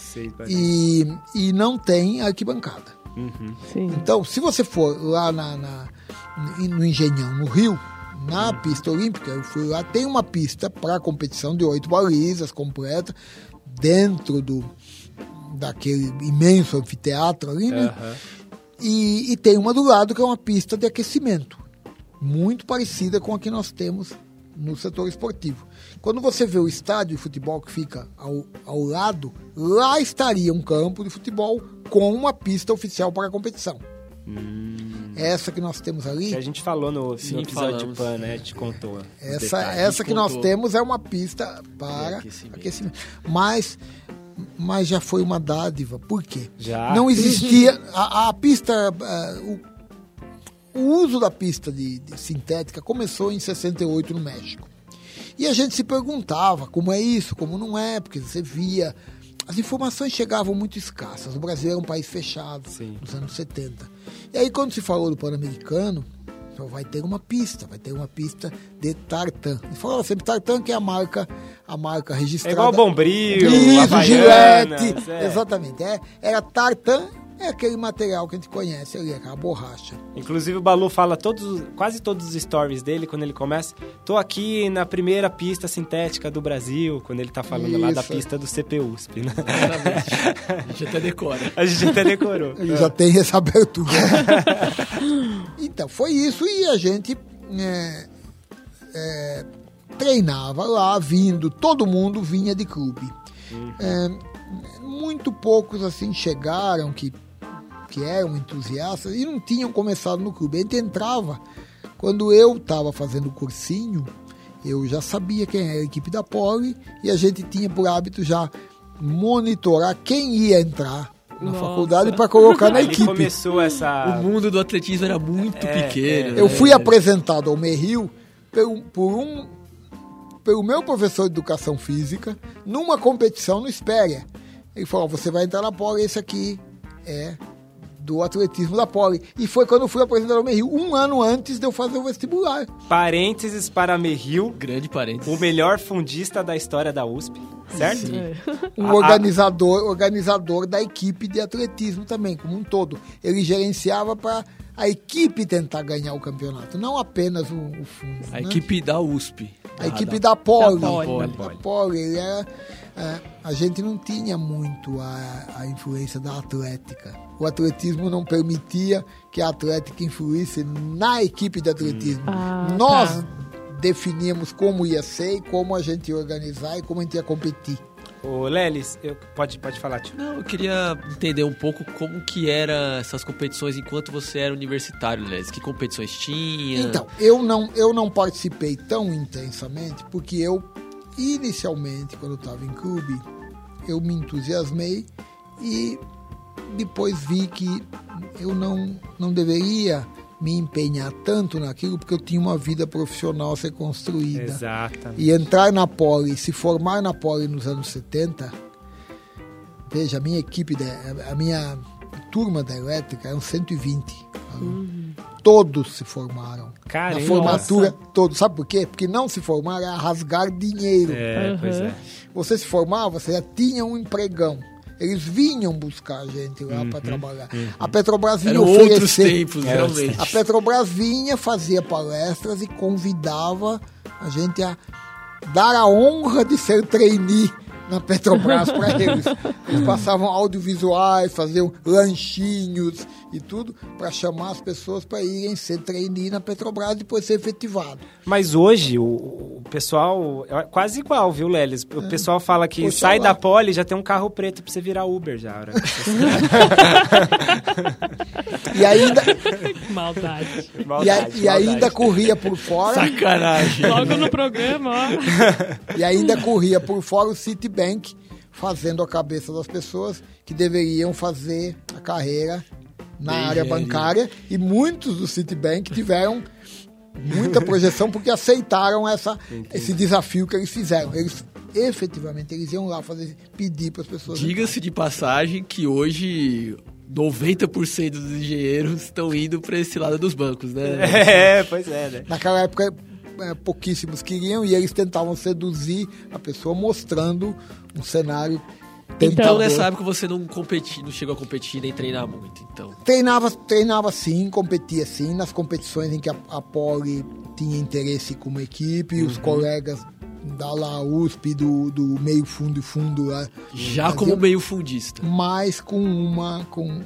e, e não tem arquibancada. Uhum. Sim. Então, se você for lá na, na- no Engenhão, no Rio, na pista olímpica, eu fui lá, tem uma pista para competição de oito balizas completa, dentro do daquele imenso anfiteatro ali, né? Aham. E, e tem uma do lado que é uma pista de aquecimento, muito parecida com a que nós temos no setor esportivo. Quando você vê o estádio de futebol que fica ao, ao lado, lá estaria um campo de futebol com uma pista oficial para a competição. Essa que nós temos ali, Que a gente falou no, no Sim, episódio falamos. de PAN, né? Te contou. essa, essa que nós contou. temos é uma pista para aquecimento. aquecimento. Mas, mas já foi uma dádiva. Por quê? Já? Não existia. A, a pista. eh, o, o uso da pista de, de sintética começou em 68 no México. E a gente se perguntava como é isso, como não é, porque você via. As informações chegavam muito escassas. O Brasil era um país fechado Sim. nos anos 70. E aí, quando se falou do Pan-Americano, só vai ter uma pista, vai ter uma pista de tartan. E falava sempre tartan, que é a marca, a marca É registrada. igual Bombril, Isso, Havaianas, Gillette, é. exatamente. É, era tartan, é aquele material que a gente conhece ali, aquela borracha. Inclusive o Balu fala todos, quase todos os stories dele quando ele começa. Tô aqui na primeira pista sintética do Brasil, quando ele tá falando lá da Isso. pista do CPUSP, né? Exatamente. A gente até decora. A gente até decorou. Ele já tem essa abertura. então, foi isso e a gente é, é, treinava lá, vindo, todo mundo vinha de clube. É, muito poucos assim chegaram que, que eram entusiastas e não tinham começado no clube. A gente entrava, quando eu estava fazendo o cursinho, eu já sabia quem era a equipe da Poli e a gente tinha por hábito já monitorar quem ia entrar na Nossa. faculdade para colocar na equipe. começou essa. O mundo do atletismo era muito É, pequeno. Eu né? fui apresentado ao Merril por, por um pelo meu professor de educação física numa competição no Espéria. Ele falou: você vai entrar na pole, esse aqui é do atletismo da Poli. E foi quando eu fui apresentador Merrill, um ano antes de eu fazer o vestibular. Parênteses para Merrill, Grande parênteses. o melhor fundista da história da USP, certo? Um Ah, organizador, organizador da equipe de atletismo também, como um todo. Ele gerenciava para a equipe tentar ganhar o campeonato, não apenas o, o fundo. A né? equipe da USP. A equipe da Poli. Da Poli. Da Poli. Ele era, é, a gente não tinha muito a, a influência da Atlética. O atletismo não permitia que a Atlética influísse na equipe de atletismo. Ah, Nós tá. definíamos como ia ser e como a gente ia organizar e como a gente ia competir. Ô, Lelis, eu- pode, pode falar, tio. Não, eu queria entender um pouco como que era essas competições enquanto você era universitário, Les. Que competições tinha? Então, eu não, eu não participei tão intensamente porque eu, inicialmente, quando eu estava em clube, eu me entusiasmei e depois vi que eu não, não deveria me empenhar tanto naquilo porque eu tinha uma vida profissional a ser construída. Exatamente. E entrar na Poli, se formar na Poli nos anos 70, veja, a minha equipe, a minha turma da elétrica eram 120. Todos se formaram. Caramba. na formatura, todos. Sabe por quê? Porque não se formar era rasgar dinheiro. É, pois é. Você se formava, você já tinha um empregão. Eles vinham buscar a gente lá para trabalhar. A Petrobras vinha Eram outros oferecer. tempos, Era realmente. A Petrobras vinha, fazia palestras e convidava a gente a dar a honra de ser trainee na Petrobras para eles. Eles passavam audiovisuais, faziam lanchinhos e tudo para chamar as pessoas para irem ser trainee na Petrobras e depois ser efetivado. Mas hoje o, o pessoal é quase igual, viu, Lelis? O pessoal fala que Poxa sai lá. da pole já tem um carro preto pra você virar Uber já. você- E ainda, maldade. e, a- Maldade, e ainda maldade. corria por fora. Sacanagem. Logo no programa, ó. E ainda corria por fora o Fazendo a cabeça das pessoas que deveriam fazer a carreira na área Engenharia. bancária. E muitos do Citibank tiveram muita projeção porque aceitaram essa, esse desafio que eles fizeram. Eles efetivamente eles iam lá fazer pedir para as pessoas. Diga-se de passagem que hoje 90% dos engenheiros estão indo para esse lado dos bancos, né? É, pois é, né? Naquela época é, pouquíssimos queriam e eles tentavam seduzir a pessoa mostrando um cenário Então tentador. nessa época você não competiu, não chegou a competir nem treinar muito, então. Treinava, treinava sim, competia sim, nas competições em que a, a Poli tinha interesse como equipe, e os Uhum. colegas da lá USP, do, do meio fundo e fundo lá. Já faziam, como meio fundista. Mas com uma, com,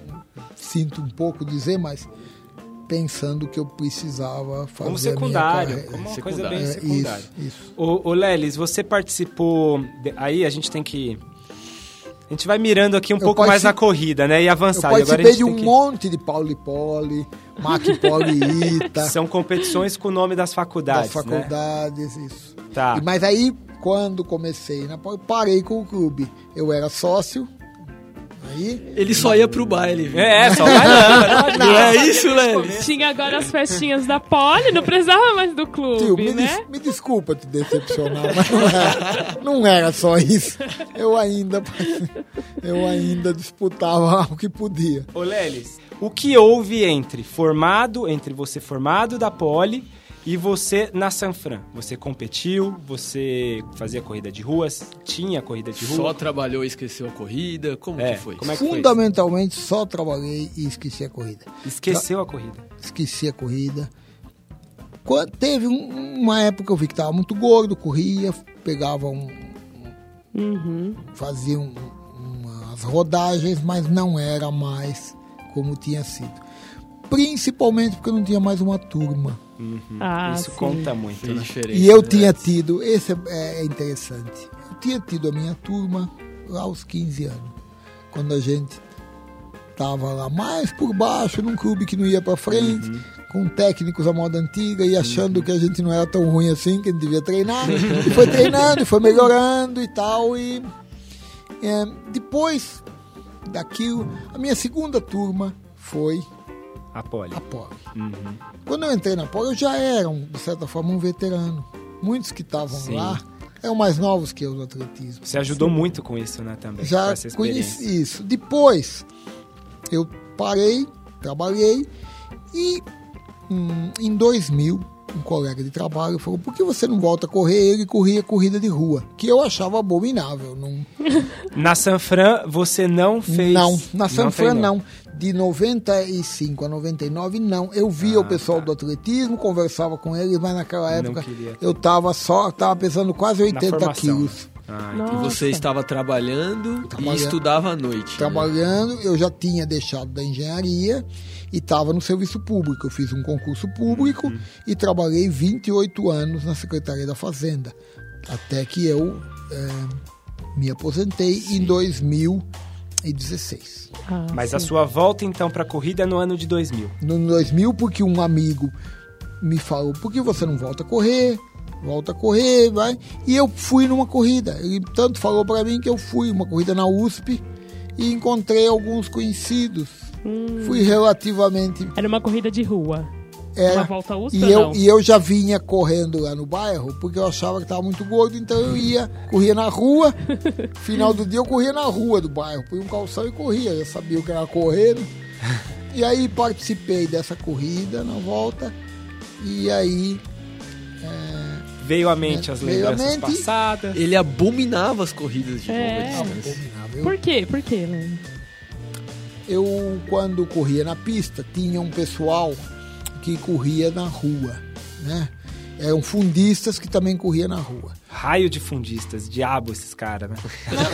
sinto um pouco dizer, mas pensando que eu precisava fazer Como a minha secundário, carreira. como uma secundário. coisa bem É, secundária. Isso, isso. Ô, ô Lelis, você participou. de- Aí a gente tem que. A gente vai mirando aqui um pouco mais na corrida, né? E Eu avançar. E agora a participei gente de um que... monte de Pauli Poli, Mac Poli Ita, São competições com o nome das faculdades. das né? faculdades, isso. Tá. E- Mas aí, quando comecei na Poli, parei com o clube. Eu era sócio, aí Ele só ia pro baile, viu? É, só vai não. Não é isso, Léo? Tinha agora as festinhas da Poli, não precisava mais do Tio, clube, me, né? des- me desculpa te decepcionar, mas não era, não era só isso. Eu ainda, eu ainda disputava o que podia. Ô Lelis, o que houve entre formado, entre você formado da Poli e você na Sanfran? Você competiu, você fazia corrida de ruas, tinha corrida de rua? Só trabalhou e esqueceu a corrida? Como É, que foi? como é que foi? Fundamentalmente, só trabalhei e esqueci a corrida. Esqueceu a corrida. esqueci a corrida. Quando teve um- uma época que eu vi que estava muito gordo, corria, pegava um. fazia um- umas rodagens, mas não era mais como tinha sido. Principalmente porque eu não tinha mais uma turma. Ah, Isso sim. conta muito, né? diferença. E eu né? tinha tido, esse é, é interessante, eu tinha tido a minha turma lá aos 15 anos, quando a gente tava lá mais por baixo, num clube que não ia para frente, com técnicos à moda antiga e achando que a gente não era tão ruim assim, que a gente devia treinar. e foi treinando, e foi melhorando e tal. E é, depois daquilo, a minha segunda turma foi A Poli. a Poli. Quando eu entrei na Poli, eu já era, um, de certa forma, um veterano. Muitos que estavam Sim. lá eram mais novos que eu no atletismo. Você ajudou muito com isso, né, também. Já conheci isso. Depois, eu parei, trabalhei e hum, em 2000 um colega de trabalho falou: por que você não volta a correr? Ele corria corrida de rua, que eu achava abominável. Não, Na Sanfran, você não fez. não na San não Fran treinou. não. De 95 a 99, não. Eu via o pessoal do atletismo, conversava com eles, mas naquela Ah, tá. Época eu tava só, tava pesando quase 80 formação. quilos. Ah, E você estava trabalhando e Trabalhando. estudava à noite. né? Trabalhando, eu já tinha deixado da engenharia e estava no serviço público. Eu fiz um concurso público Uhum. e trabalhei 28 anos na Secretaria da Fazenda. Até que eu eh, me aposentei em 2016. Ah, Mas a sim. sua volta então pra corrida é no ano de 2000. No 2000, porque um amigo me falou: por que você não volta a correr? Volta a correr, vai. E eu fui numa corrida. Ele tanto falou para mim que eu fui uma corrida na USP e encontrei alguns conhecidos. Fui relativamente. Era uma corrida de rua. Era, Uma volta USP e eu, não? e eu já vinha correndo lá no bairro, porque eu achava que estava muito gordo, então eu ia, corria na rua. Final do dia eu corria na rua do bairro, põe um calção e corria. Eu sabia o que era correndo. E aí participei dessa corrida na volta. E aí Veio à mente É, as veio à lembranças mente. passadas. Ele abominava as corridas de É. longa distância. Por quê? Por quê, né? eu quando corria na pista tinha um pessoal que corria na rua, né? Eram fundistas que também corria na rua. Raio de fundistas, diabo esses caras, né?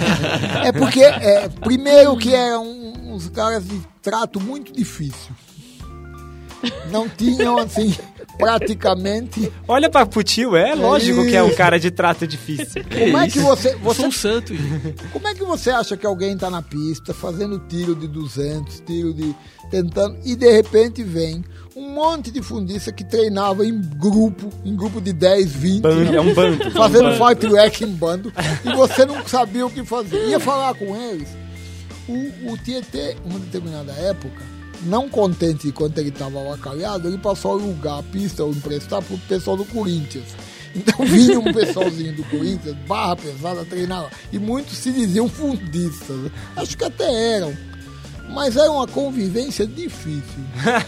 É porque é, primeiro que eram uns caras de trato muito difícil. Não tinham assim praticamente. Olha pra Putil, é lógico que é um cara de trato difícil. Como é que você, Eu você sou um santo. Como é que você acha que alguém tá na pista fazendo tiro de 200, tiro de tentando e de repente vem um monte de fundista que treinava em grupo, em grupo de 10, 20, Bando, é um bando. fazendo um bando. fight rack em bando e você não sabia o que fazer. Ia falar com eles. O, o Tietê, uma determinada época, não contente de quanto ele estava avacalhado, ele passou a alugar a pista ou emprestar para o pessoal do Corinthians. Então vinha um pessoalzinho do Corinthians, barra pesada, treinar lá. E muitos se diziam fundistas. Acho que até eram. Mas era uma convivência difícil.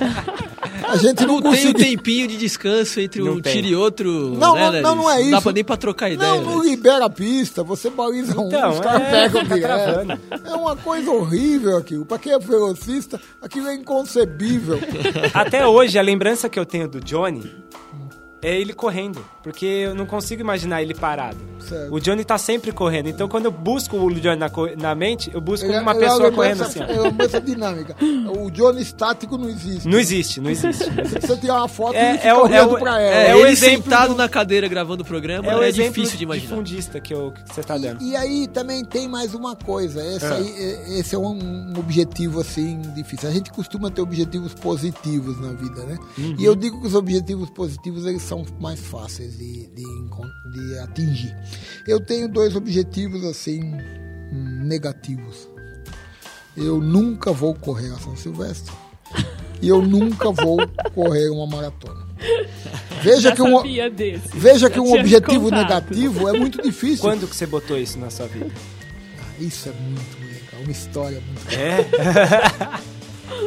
A gente não, Não tem um tempinho de descanso entre Não um tem. tiro e outro. Não, né, não, não, não é Lelis? Não dá isso. pra nem pra trocar ideia. Não, não né? libera a pista, você baliza um, Então, os caras é, pegam direto. travando. É uma coisa horrível aquilo. Pra quem é velocista, aquilo é inconcebível. Até hoje, a lembrança que eu tenho do Johnny é ele correndo. Porque eu não consigo imaginar ele parado. Certo. O Johnny tá sempre correndo. Então, quando eu busco o Johnny na, na mente, eu busco Ele é- uma ele é pessoa uma correndo lembrança- assim. É uma lembrança dinâmica. O Johnny estático não existe. Não existe, não existe. Você tirar uma foto É- e fica é o- é o- pra É, ela. É o ele sentado do- na cadeira gravando o programa É é, o exemplo difícil de imaginar. fundista que, eu, que você tá dando. E aí também tem mais uma coisa. Esse, Ah. aí, é- esse é um, um objetivo assim difícil. A gente costuma ter objetivos positivos na vida, né? Uhum. E eu digo que os objetivos positivos eles são mais fáceis de, de, de atingir. Eu tenho dois objetivos assim negativos. Eu nunca vou correr a São Silvestre e eu nunca vou correr uma maratona. Veja Já que um, sabia desse. veja que um objetivo contado. negativo é muito difícil. Quando que você botou isso na sua vida? Isso é muito legal, uma história muito É?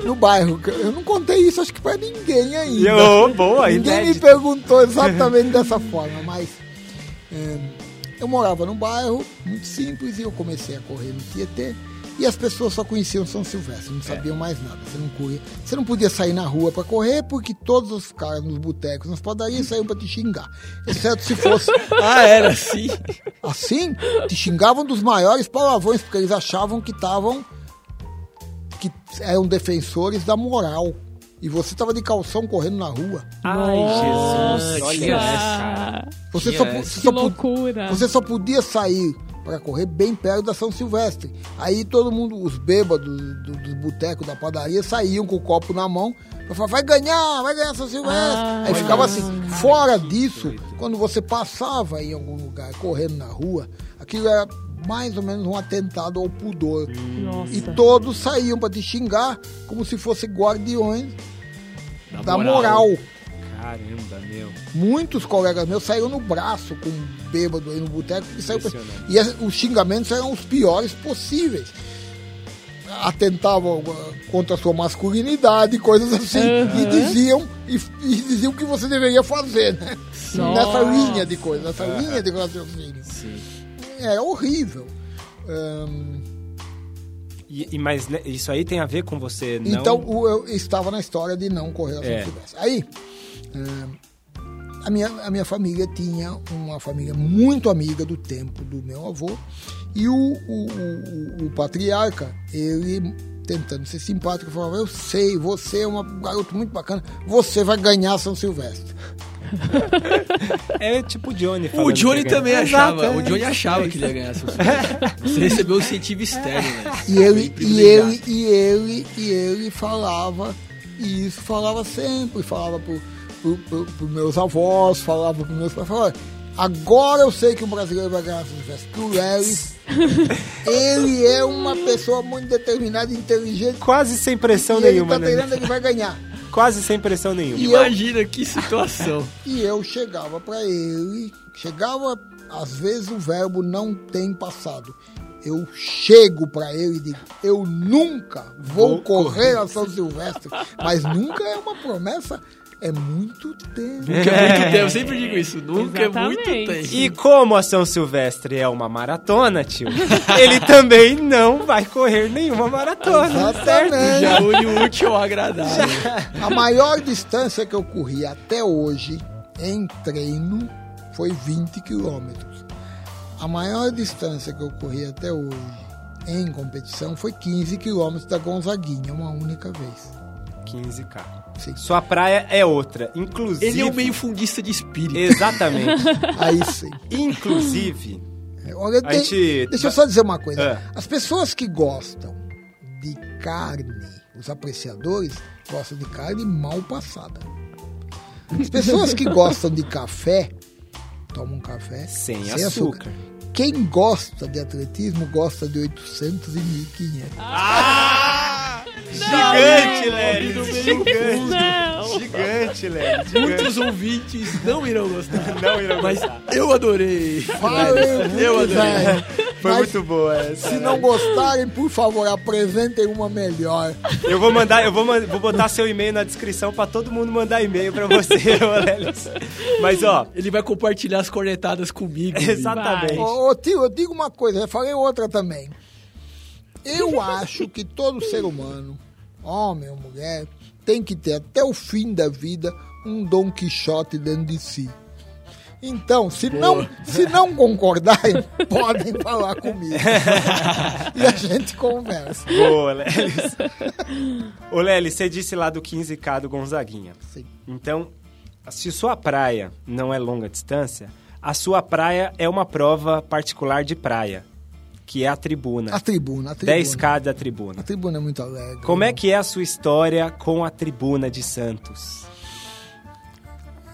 No bairro, eu não contei isso acho que pra ninguém ainda. Ô, boa, ninguém me inédito. perguntou exatamente dessa forma, mas é, eu morava num bairro muito simples e eu comecei a correr no Tietê. E as pessoas só conheciam São Silvestre, não sabiam mais nada. Você não corria, você não podia sair na rua pra correr porque todos os caras nos botecos, nas padarias saíam pra te xingar. Exceto se fosse Ah, era assim. Assim, te xingavam dos maiores palavrões, porque eles achavam que estavam. Que eram defensores da moral. E você tava de calção correndo na rua. Ai, Jesus. Olha essa, cara. Você só, Que só po- loucura. você só podia sair para correr bem perto da São Silvestre. Aí todo mundo, os bêbados do, do boteco, da padaria, saíam com o copo na mão pra falar, vai ganhar, vai ganhar São Silvestre. Ah. Aí ficava assim. Fora disso, quando você passava em algum lugar correndo na rua, aquilo era mais ou menos um atentado ao pudor. Nossa. E todos saíam para te xingar como se fossem guardiões Da da moral. moral. Caramba, meu. Muitos colegas meus saíram no braço com um bêbado aí no boteco. e saiu pra-. E os xingamentos eram os piores possíveis. atentavam uh, contra a sua masculinidade, coisas assim, e diziam e, e diziam o que você deveria fazer, né? Nessa linha de coisa, nessa linha de raciocínio. Sim. É horrível. Ahn, E, e- mas né, isso aí tem a ver com você não... Então, eu estava na história de não correr a São É. Silvestre. Aí, a, minha, a minha família tinha uma família muito amiga do tempo do meu avô. E o, o, o- o patriarca, ele tentando ser simpático, falava: Eu sei, você é um garoto muito bacana, você vai ganhar São Silvestre. É tipo o Johnny O Johnny que também ganhar. achava. Exato, é. O Johnny achava que ele ia ganhar São Silvestre. Você recebeu o incentivo externo, né? E ele, e ele, e ele, e ele falava isso, falava sempre, falava pro, pro, pro, pro meus avós, falava pro meus pais, falava, "Olha, agora eu sei que o brasileiro vai ganhar Silvestre. Que o Lelis, ele é uma pessoa muito determinada e inteligente. Quase sem pressão e ele nenhuma, tá né? treinando, ele vai ganhar. Quase sem pressão nenhuma. E eu- Imagina que situação. E eu chegava para ele, chegava, às vezes o verbo não tem passado. Eu chego para ele e digo, eu nunca vou, Vou correr a São Silvestre. Mas nunca é uma promessa, é muito tempo. Nunca é muito tempo. Eu sempre digo isso. Nunca é muito Exatamente. tempo. E como a São Silvestre é uma maratona, tio, ele também não vai correr nenhuma maratona, certo? Exatamente. Já une o útil ao agradável. A maior distância que eu corri até hoje em treino foi 20 quilômetros. A maior distância que eu corri até hoje em competição foi 15 quilômetros da Gonzaguinha, uma única vez. 15k. Sim. Sua praia é outra, inclusive... Ele é um meio fundista de espírito. Exatamente. Aí sim. Inclusive, Olha, A tem- gente- deixa eu só dizer uma coisa. É. As pessoas que gostam de carne, os apreciadores, gostam de carne mal passada. As pessoas que gostam de café, tomam café sem, açúcar. Quem gosta de atletismo gosta de 800 e 1500. Gigante, Lélis! Gigante! Não! Gigante, Lélis! Muitos ouvintes não irão gostar. Não irão Mas gostar. eu adorei. Valeu, Eu muito, adorei. velho. Foi Mas muito boa essa. Se não gostarem, por favor, apresentem uma melhor. Eu vou mandar, eu vou, vou botar seu e-mail na descrição pra todo mundo mandar e-mail pra você, ô Lélis. Mas ó, Ele vai compartilhar as cornetadas comigo. exatamente. Ô, ô, tio, eu digo uma coisa, eu falei outra também. Eu acho que todo ser humano, homem ou mulher, tem que ter até o fim da vida um Dom Quixote dentro de si. Então, se não, se não concordarem, podem falar comigo. e a gente conversa. Boa, Lélis. Ô Lélis, você disse lá do 15K do Gonzaguinha. Sim. Então, se sua praia não é longa distância, a sua praia é uma prova particular de praia, que é a tribuna. A tribuna, a tribuna. 10K da tribuna. A tribuna é muito alegre. Como é que é a sua história com a tribuna de Santos?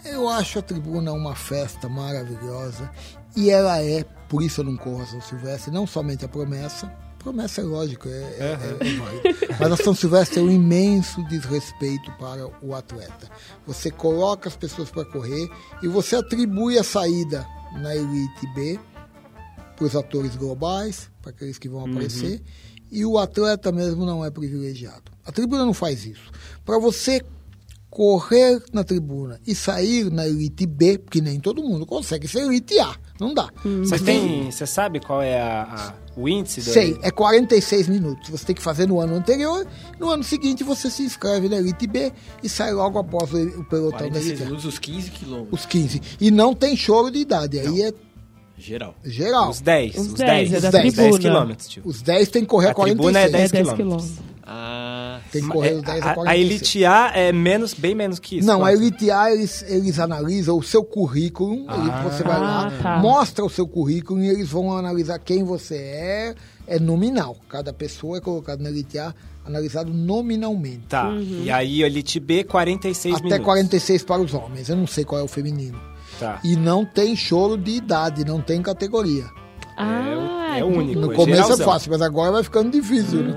Eu acho a tribuna uma festa maravilhosa e ela é, por isso eu não corro a São Silvestre, não somente a promessa, promessa é lógico, é, é, é, é válido, mas a São Silvestre é um imenso desrespeito para o atleta. Você coloca as pessoas para correr e você atribui a saída na Elite B para os atores globais, para aqueles que vão aparecer, e o atleta mesmo não é privilegiado. A tribuna não faz isso. Para você correr na tribuna e sair na Elite B, porque nem todo mundo consegue ser Elite A, não dá. Você tem, você sabe qual é a, a- o índice do Sei, é 46 minutos. Você tem que fazer no ano anterior. No ano seguinte, você se inscreve na Elite B e sai logo após o, o pelotão da 46 Elite A. minutos, os 15 quilômetros. Os 15. E não tem choro de idade. Aí é Geral. geral. Os 10, Os os 10, 10, é da os 10 tribuna. quilômetros, tio. Os 10 tem que correr a, A tribuna é 46. 10 É 10 quilômetros. Ah, Tem que correr os É, 10 a a, a 46. Elite A é menos, bem menos que isso. Não, a quanto? Elite A, eles, eles analisam o seu currículo, ele- você vai lá, Ah, tá. mostra o seu currículo e eles vão analisar quem você é, é nominal. Cada pessoa é colocada na Elite A, analisado nominalmente. Tá, Uhum. e aí Elite B, 46 Até minutos. 46 para os homens, eu não sei qual é o feminino. Tá. E não tem choro de idade, não tem categoria. Ah, é o único. No é começo geralzão. é fácil, mas agora vai ficando difícil, né?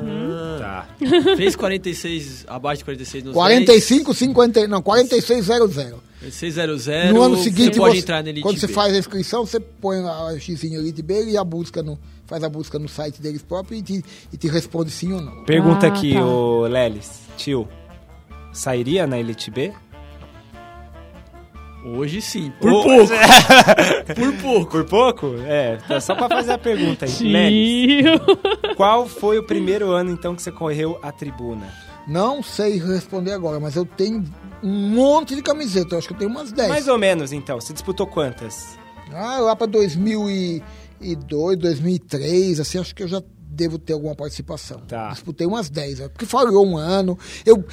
Tá. fez 46, abaixo de 46 nos 45, 50, não, 46, 00. 10, 600. No ano seguinte, você pode você- entrar na Elite quando você B. faz a inscrição, você põe a X em Elite B e a busca no. faz a busca no site deles próprios e te, e te responde sim ou não. Pergunta Ah, aqui, tá. o Lelis, tio. Sairia na Elite B? Hoje sim, por Ô, pouco. por pouco. Por pouco? É, tá só pra fazer a pergunta aí. Lelis, qual foi o primeiro ano então que você correu a tribuna? Não sei responder agora, mas eu tenho um monte de camiseta. Eu acho que eu tenho umas 10. Mais ou menos então. Você disputou quantas? Ah, lá para 2002, 2003, assim, acho que eu já devo ter alguma participação. Tá. Disputei umas 10, né? porque falhou um ano. Eu,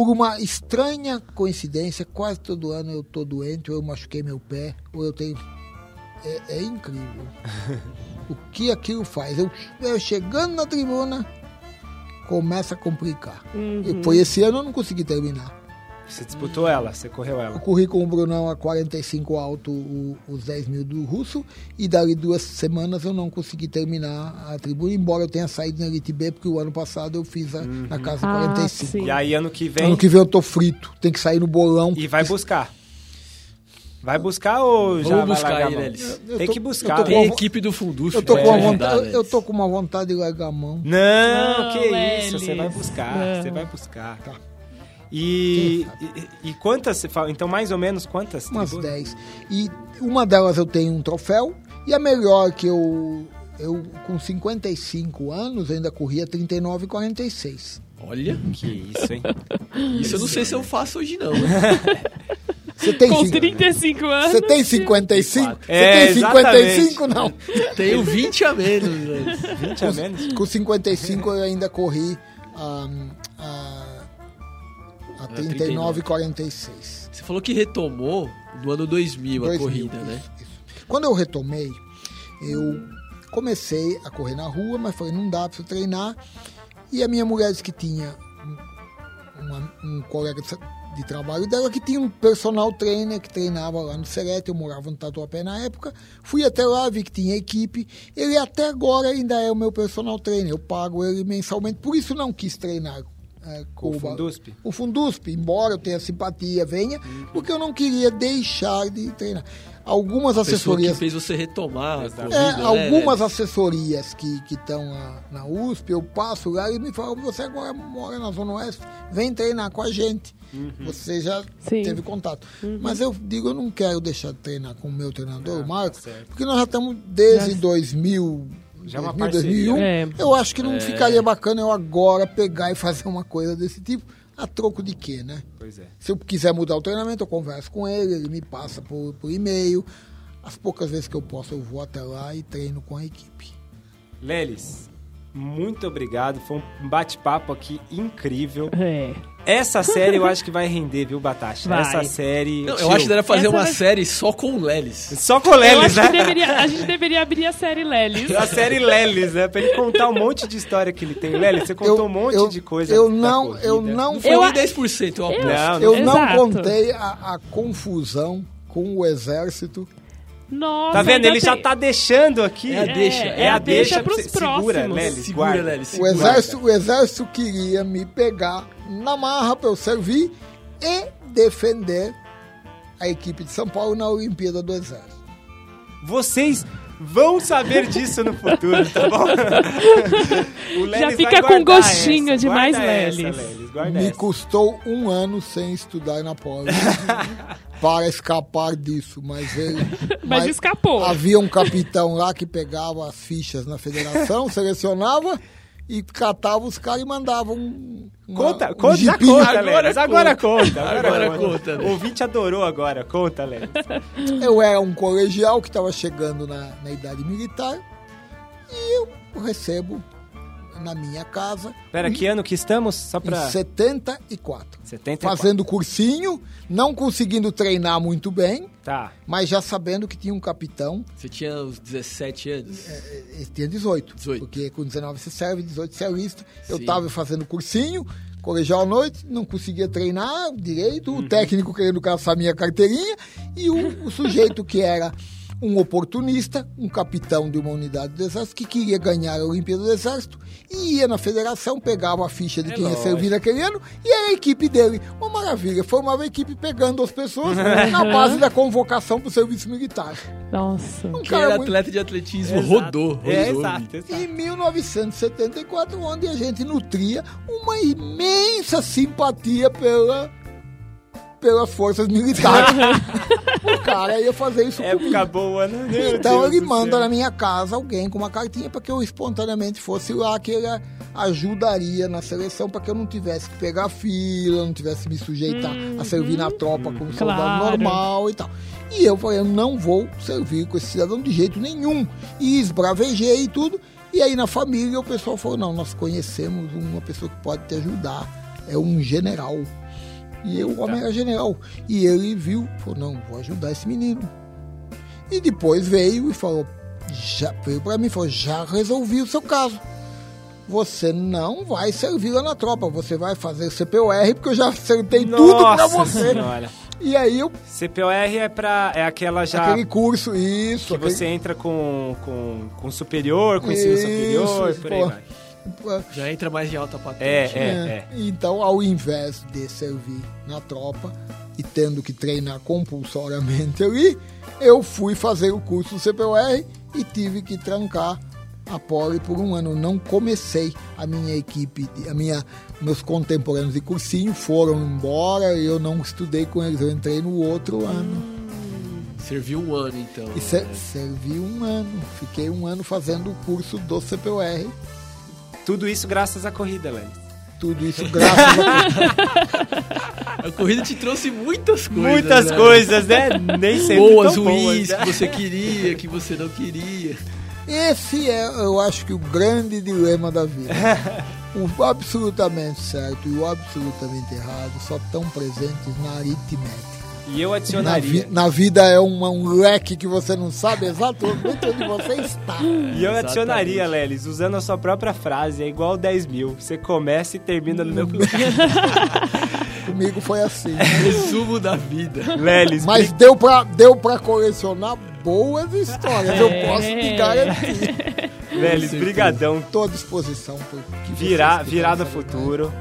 por uma estranha coincidência, quase todo ano eu tô doente, ou eu machuquei meu pé, ou eu tenho. É, é incrível. o que aquilo faz? Eu, eu chegando na tribuna, começa a complicar. E foi esse ano eu não consegui terminar. Você disputou ela, você correu Eu ela. corri com o Brunão a 45 alto o- os 10 mil do russo e dali duas semanas eu não consegui terminar a tribuna, embora eu tenha saído na Elite B, porque o ano passado eu fiz a- na casa Ah, 45. sim. E aí ano que vem Ano que vem eu tô frito, tem que sair no bolão. e vai buscar. Vai buscar ou já Vamos vai buscar largar a aí? Lelis. Eu Tem tô- que eu buscar. tô velho. Tem com- equipe do Funduf Eu tô, com uma te ajudar, vontade, eu, eu tô com uma vontade de largar a mão. Não, Não, que isso, você vai buscar, Não. você vai buscar. Tá. E, e, e quantas você fala? Então, mais ou menos quantas? Umas tribunas? 10. E uma delas eu tenho um troféu e a melhor que eu. Eu, com 55 anos, ainda corria 39 e 46. Olha, Que isso, hein? isso eu não sei se eu faço hoje não. Você tem, Com cinco- 35 anos. você tem 55? Você É, tem 55? Não. Tenho 20 a menos, Lelis. 20 a menos? Com 55 eu ainda corri um, a, a 39 e 46. Você falou que retomou no ano 2000 a 2000, corrida, isso, né? isso. Quando eu retomei, eu comecei a correr na rua, mas falei, não dá para treinar. E a minha mulher disse que tinha um, uma- um colega de, de trabalho dela que tinha um personal trainer que treinava lá no Serete, eu morava no Tatuapé na época. Fui até lá, vi que tinha equipe. Ele até agora ainda é o meu personal trainer, eu pago ele mensalmente, por isso não quis treinar. É, Com o Fundusp? o Fundusp, embora eu tenha simpatia, venha, porque eu não queria deixar de treinar. Algumas A pessoa que assessorias fez você retomar a Exato. corrida, é, né, algumas assessorias que estão na, na USP, eu passo lá e me falam, você agora mora na Zona Oeste, vem treinar com a gente. Você já Sim. teve contato. Mas eu digo, eu não quero deixar de treinar com o meu treinador, o Marcos, certo. porque nós já estamos desde Já- 2000, Já é uma 2000 parceria. 2001. É. Eu acho que não ficaria bacana eu agora pegar e fazer uma coisa desse tipo. A troco de quê, né? Pois é. Se eu quiser mudar o treinamento, eu converso com ele, ele me passa por, por e-mail. As poucas vezes que eu posso, eu vou até lá e treino com a equipe. Lelis, muito obrigado. Foi um bate-papo aqui incrível. É. Essa série eu acho que vai render, viu, Batata? Essa série. Não, eu acho que deve fazer Essa uma vai- série só com o Lelis. Só com o Eu Lelis, né? deveria, a gente deveria abrir a série Lelis. A série Lelis, né? Pra ele contar um monte de história que ele tem. Lelis, você contou Eu- um monte eu- de coisa. eu não- eu não- Não foi Eu nem a- 10%, eu aposto. Não, não Eu não Exato. contei a, a confusão com o exército. Nossa, Tá vendo? Ele já tem- tá deixando aqui. É a deixa. É, a deixa pros pra você- Segura, próximos. Lelis. Segura, guarda. Lelis, O segura. exército, o exército queria me pegar na marra para eu servir e defender a equipe de São Paulo na Olimpíada do Exército. Vocês vão saber disso no futuro, tá bom? O Já vai fica com gostinho essa, de mais guarda essa, Lelis. Lelis, Me essa. custou um ano sem estudar na poli para escapar disso, mas ele. Mas escapou. Havia um capitão lá que pegava as fichas na federação, selecionava e catava os caras e mandava um. uma- Conta, um conta, já conta, Agora. Agora conta. conta. Agora, Agora conta. conta, O ouvinte adorou agora. Conta, Lelis. Eu era um colegial que estava chegando na, na idade militar e eu recebo na minha casa Pera, que ano que estamos? Só em pra... 74. 74. Fazendo cursinho, não conseguindo treinar muito bem, Tá. mas já sabendo que tinha um capitão, Você tinha uns 17 anos. ele tinha 18, 18. porque com 19 você serve, 18 você alista. Eu Sim. estava fazendo cursinho, colegial à noite, não conseguia treinar direito, Uhum. o técnico querendo caçar minha carteirinha e o, o sujeito que era um oportunista, um capitão de uma unidade do exército que queria ganhar a Olimpíada do Exército e ia na federação, pegava a ficha de É quem ia lógico. servir naquele ano e era a equipe dele. Uma maravilha, formava a equipe pegando as pessoas na base da convocação para o serviço militar. Nossa. Um cara era muito- atleta de atletismo Exato. rodou, rodou. É, exato, exato. Em 1974, onde a gente nutria uma imensa simpatia pela, pelas forças militares. o cara ia fazer isso comigo. Época boa, né? Meu Então Deus ele manda céu. na minha casa alguém com uma cartinha para que eu espontaneamente fosse lá, que ele ajudaria na seleção para que eu não tivesse que pegar fila, não tivesse que me sujeitar a servir na tropa como soldado Claro. normal e tal. E eu falei, eu não vou servir com esse cidadão de jeito nenhum. E esbravejei e tudo. E aí na família o pessoal falou, não, nós conhecemos uma pessoa que pode te ajudar. É um general. E eu, o homem era general. E ele viu, falou, não, vou ajudar esse menino. E depois veio e falou, já veio para mim e falou, já resolvi o seu caso. Você não vai servir lá na tropa, você vai fazer CPOR, porque eu já acertei tudo Nossa você. senhora. E aí eu, CPOR é pra. É aquela já. aquele curso, isso. que aquele- você entra com, com, com superior, com ensino Isso, superior, por aí pô. vai. Já entra mais de alta patente. É, é, É. é. Então, ao invés de servir na tropa e tendo que treinar compulsoriamente ali, eu fui fazer o curso do CPUR e tive que trancar a pole por um ano. Não comecei a minha equipe, a minha, meus contemporâneos de cursinho foram embora e eu não estudei com eles. Eu entrei no outro ano. Serviu um ano, então. E se- servi um ano. Fiquei um ano fazendo o curso do CPUR. Tudo isso graças à corrida, Lenny. Tudo isso graças a A corrida te trouxe muitas coisas. Muitas né? coisas, né? Nem sempre Boas, tão boas, ruins, né? que você queria, que você não queria. Esse é, eu acho que o grande dilema da vida. O absolutamente certo e o absolutamente errado só estão presentes na aritmética. E eu Na, adicionaria. vi- na vida é um, um leque que você não sabe exatamente onde você está. E eu adicionaria, Lelis, usando a sua própria frase, é igual 10 mil. Você começa e termina no mesmo lugar. Comigo foi assim. Resumo da vida. Lelis, Mas deu pra, deu pra colecionar boas histórias, eu É. posso te garantir. Lelis, brigadão. Estou à disposição. Por que Virar, virar no quiserem. futuro.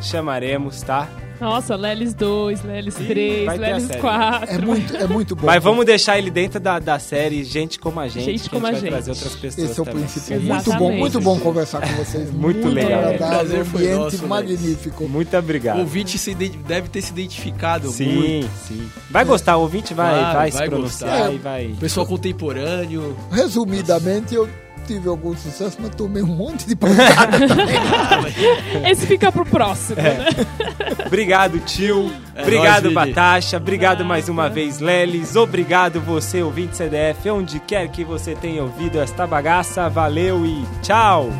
Chamaremos, tá? Nossa, Lelis 2, Lelis Ih, 3, vai ter a Lelis série. 4. É muito, é muito bom. Mas vamos deixar ele dentro da, da série Gente Como a Gente, Gente que como a gente vai gente. trazer outras pessoas Esse é o também. principal. Exatamente. Muito bom, muito bom conversar com vocês. Muito legal. agradável, Prazer foi ambiente nosso, magnífico. Muito obrigado. O ouvinte se ident- deve ter se identificado Sim, muito. sim. Vai gostar, o ouvinte vai, Claro, vai, se vai pronunciar gostar. e vai... Pessoal contemporâneo. Resumidamente, eu tive algum sucesso, mas tomei um monte de pancada. Esse fica pro próximo, né? Obrigado, tio. É obrigado. Batasha. Obrigado mais uma vez, Lelis. Obrigado, você, ouvinte CDF, onde quer que você tenha ouvido esta bagaça. Valeu e tchau!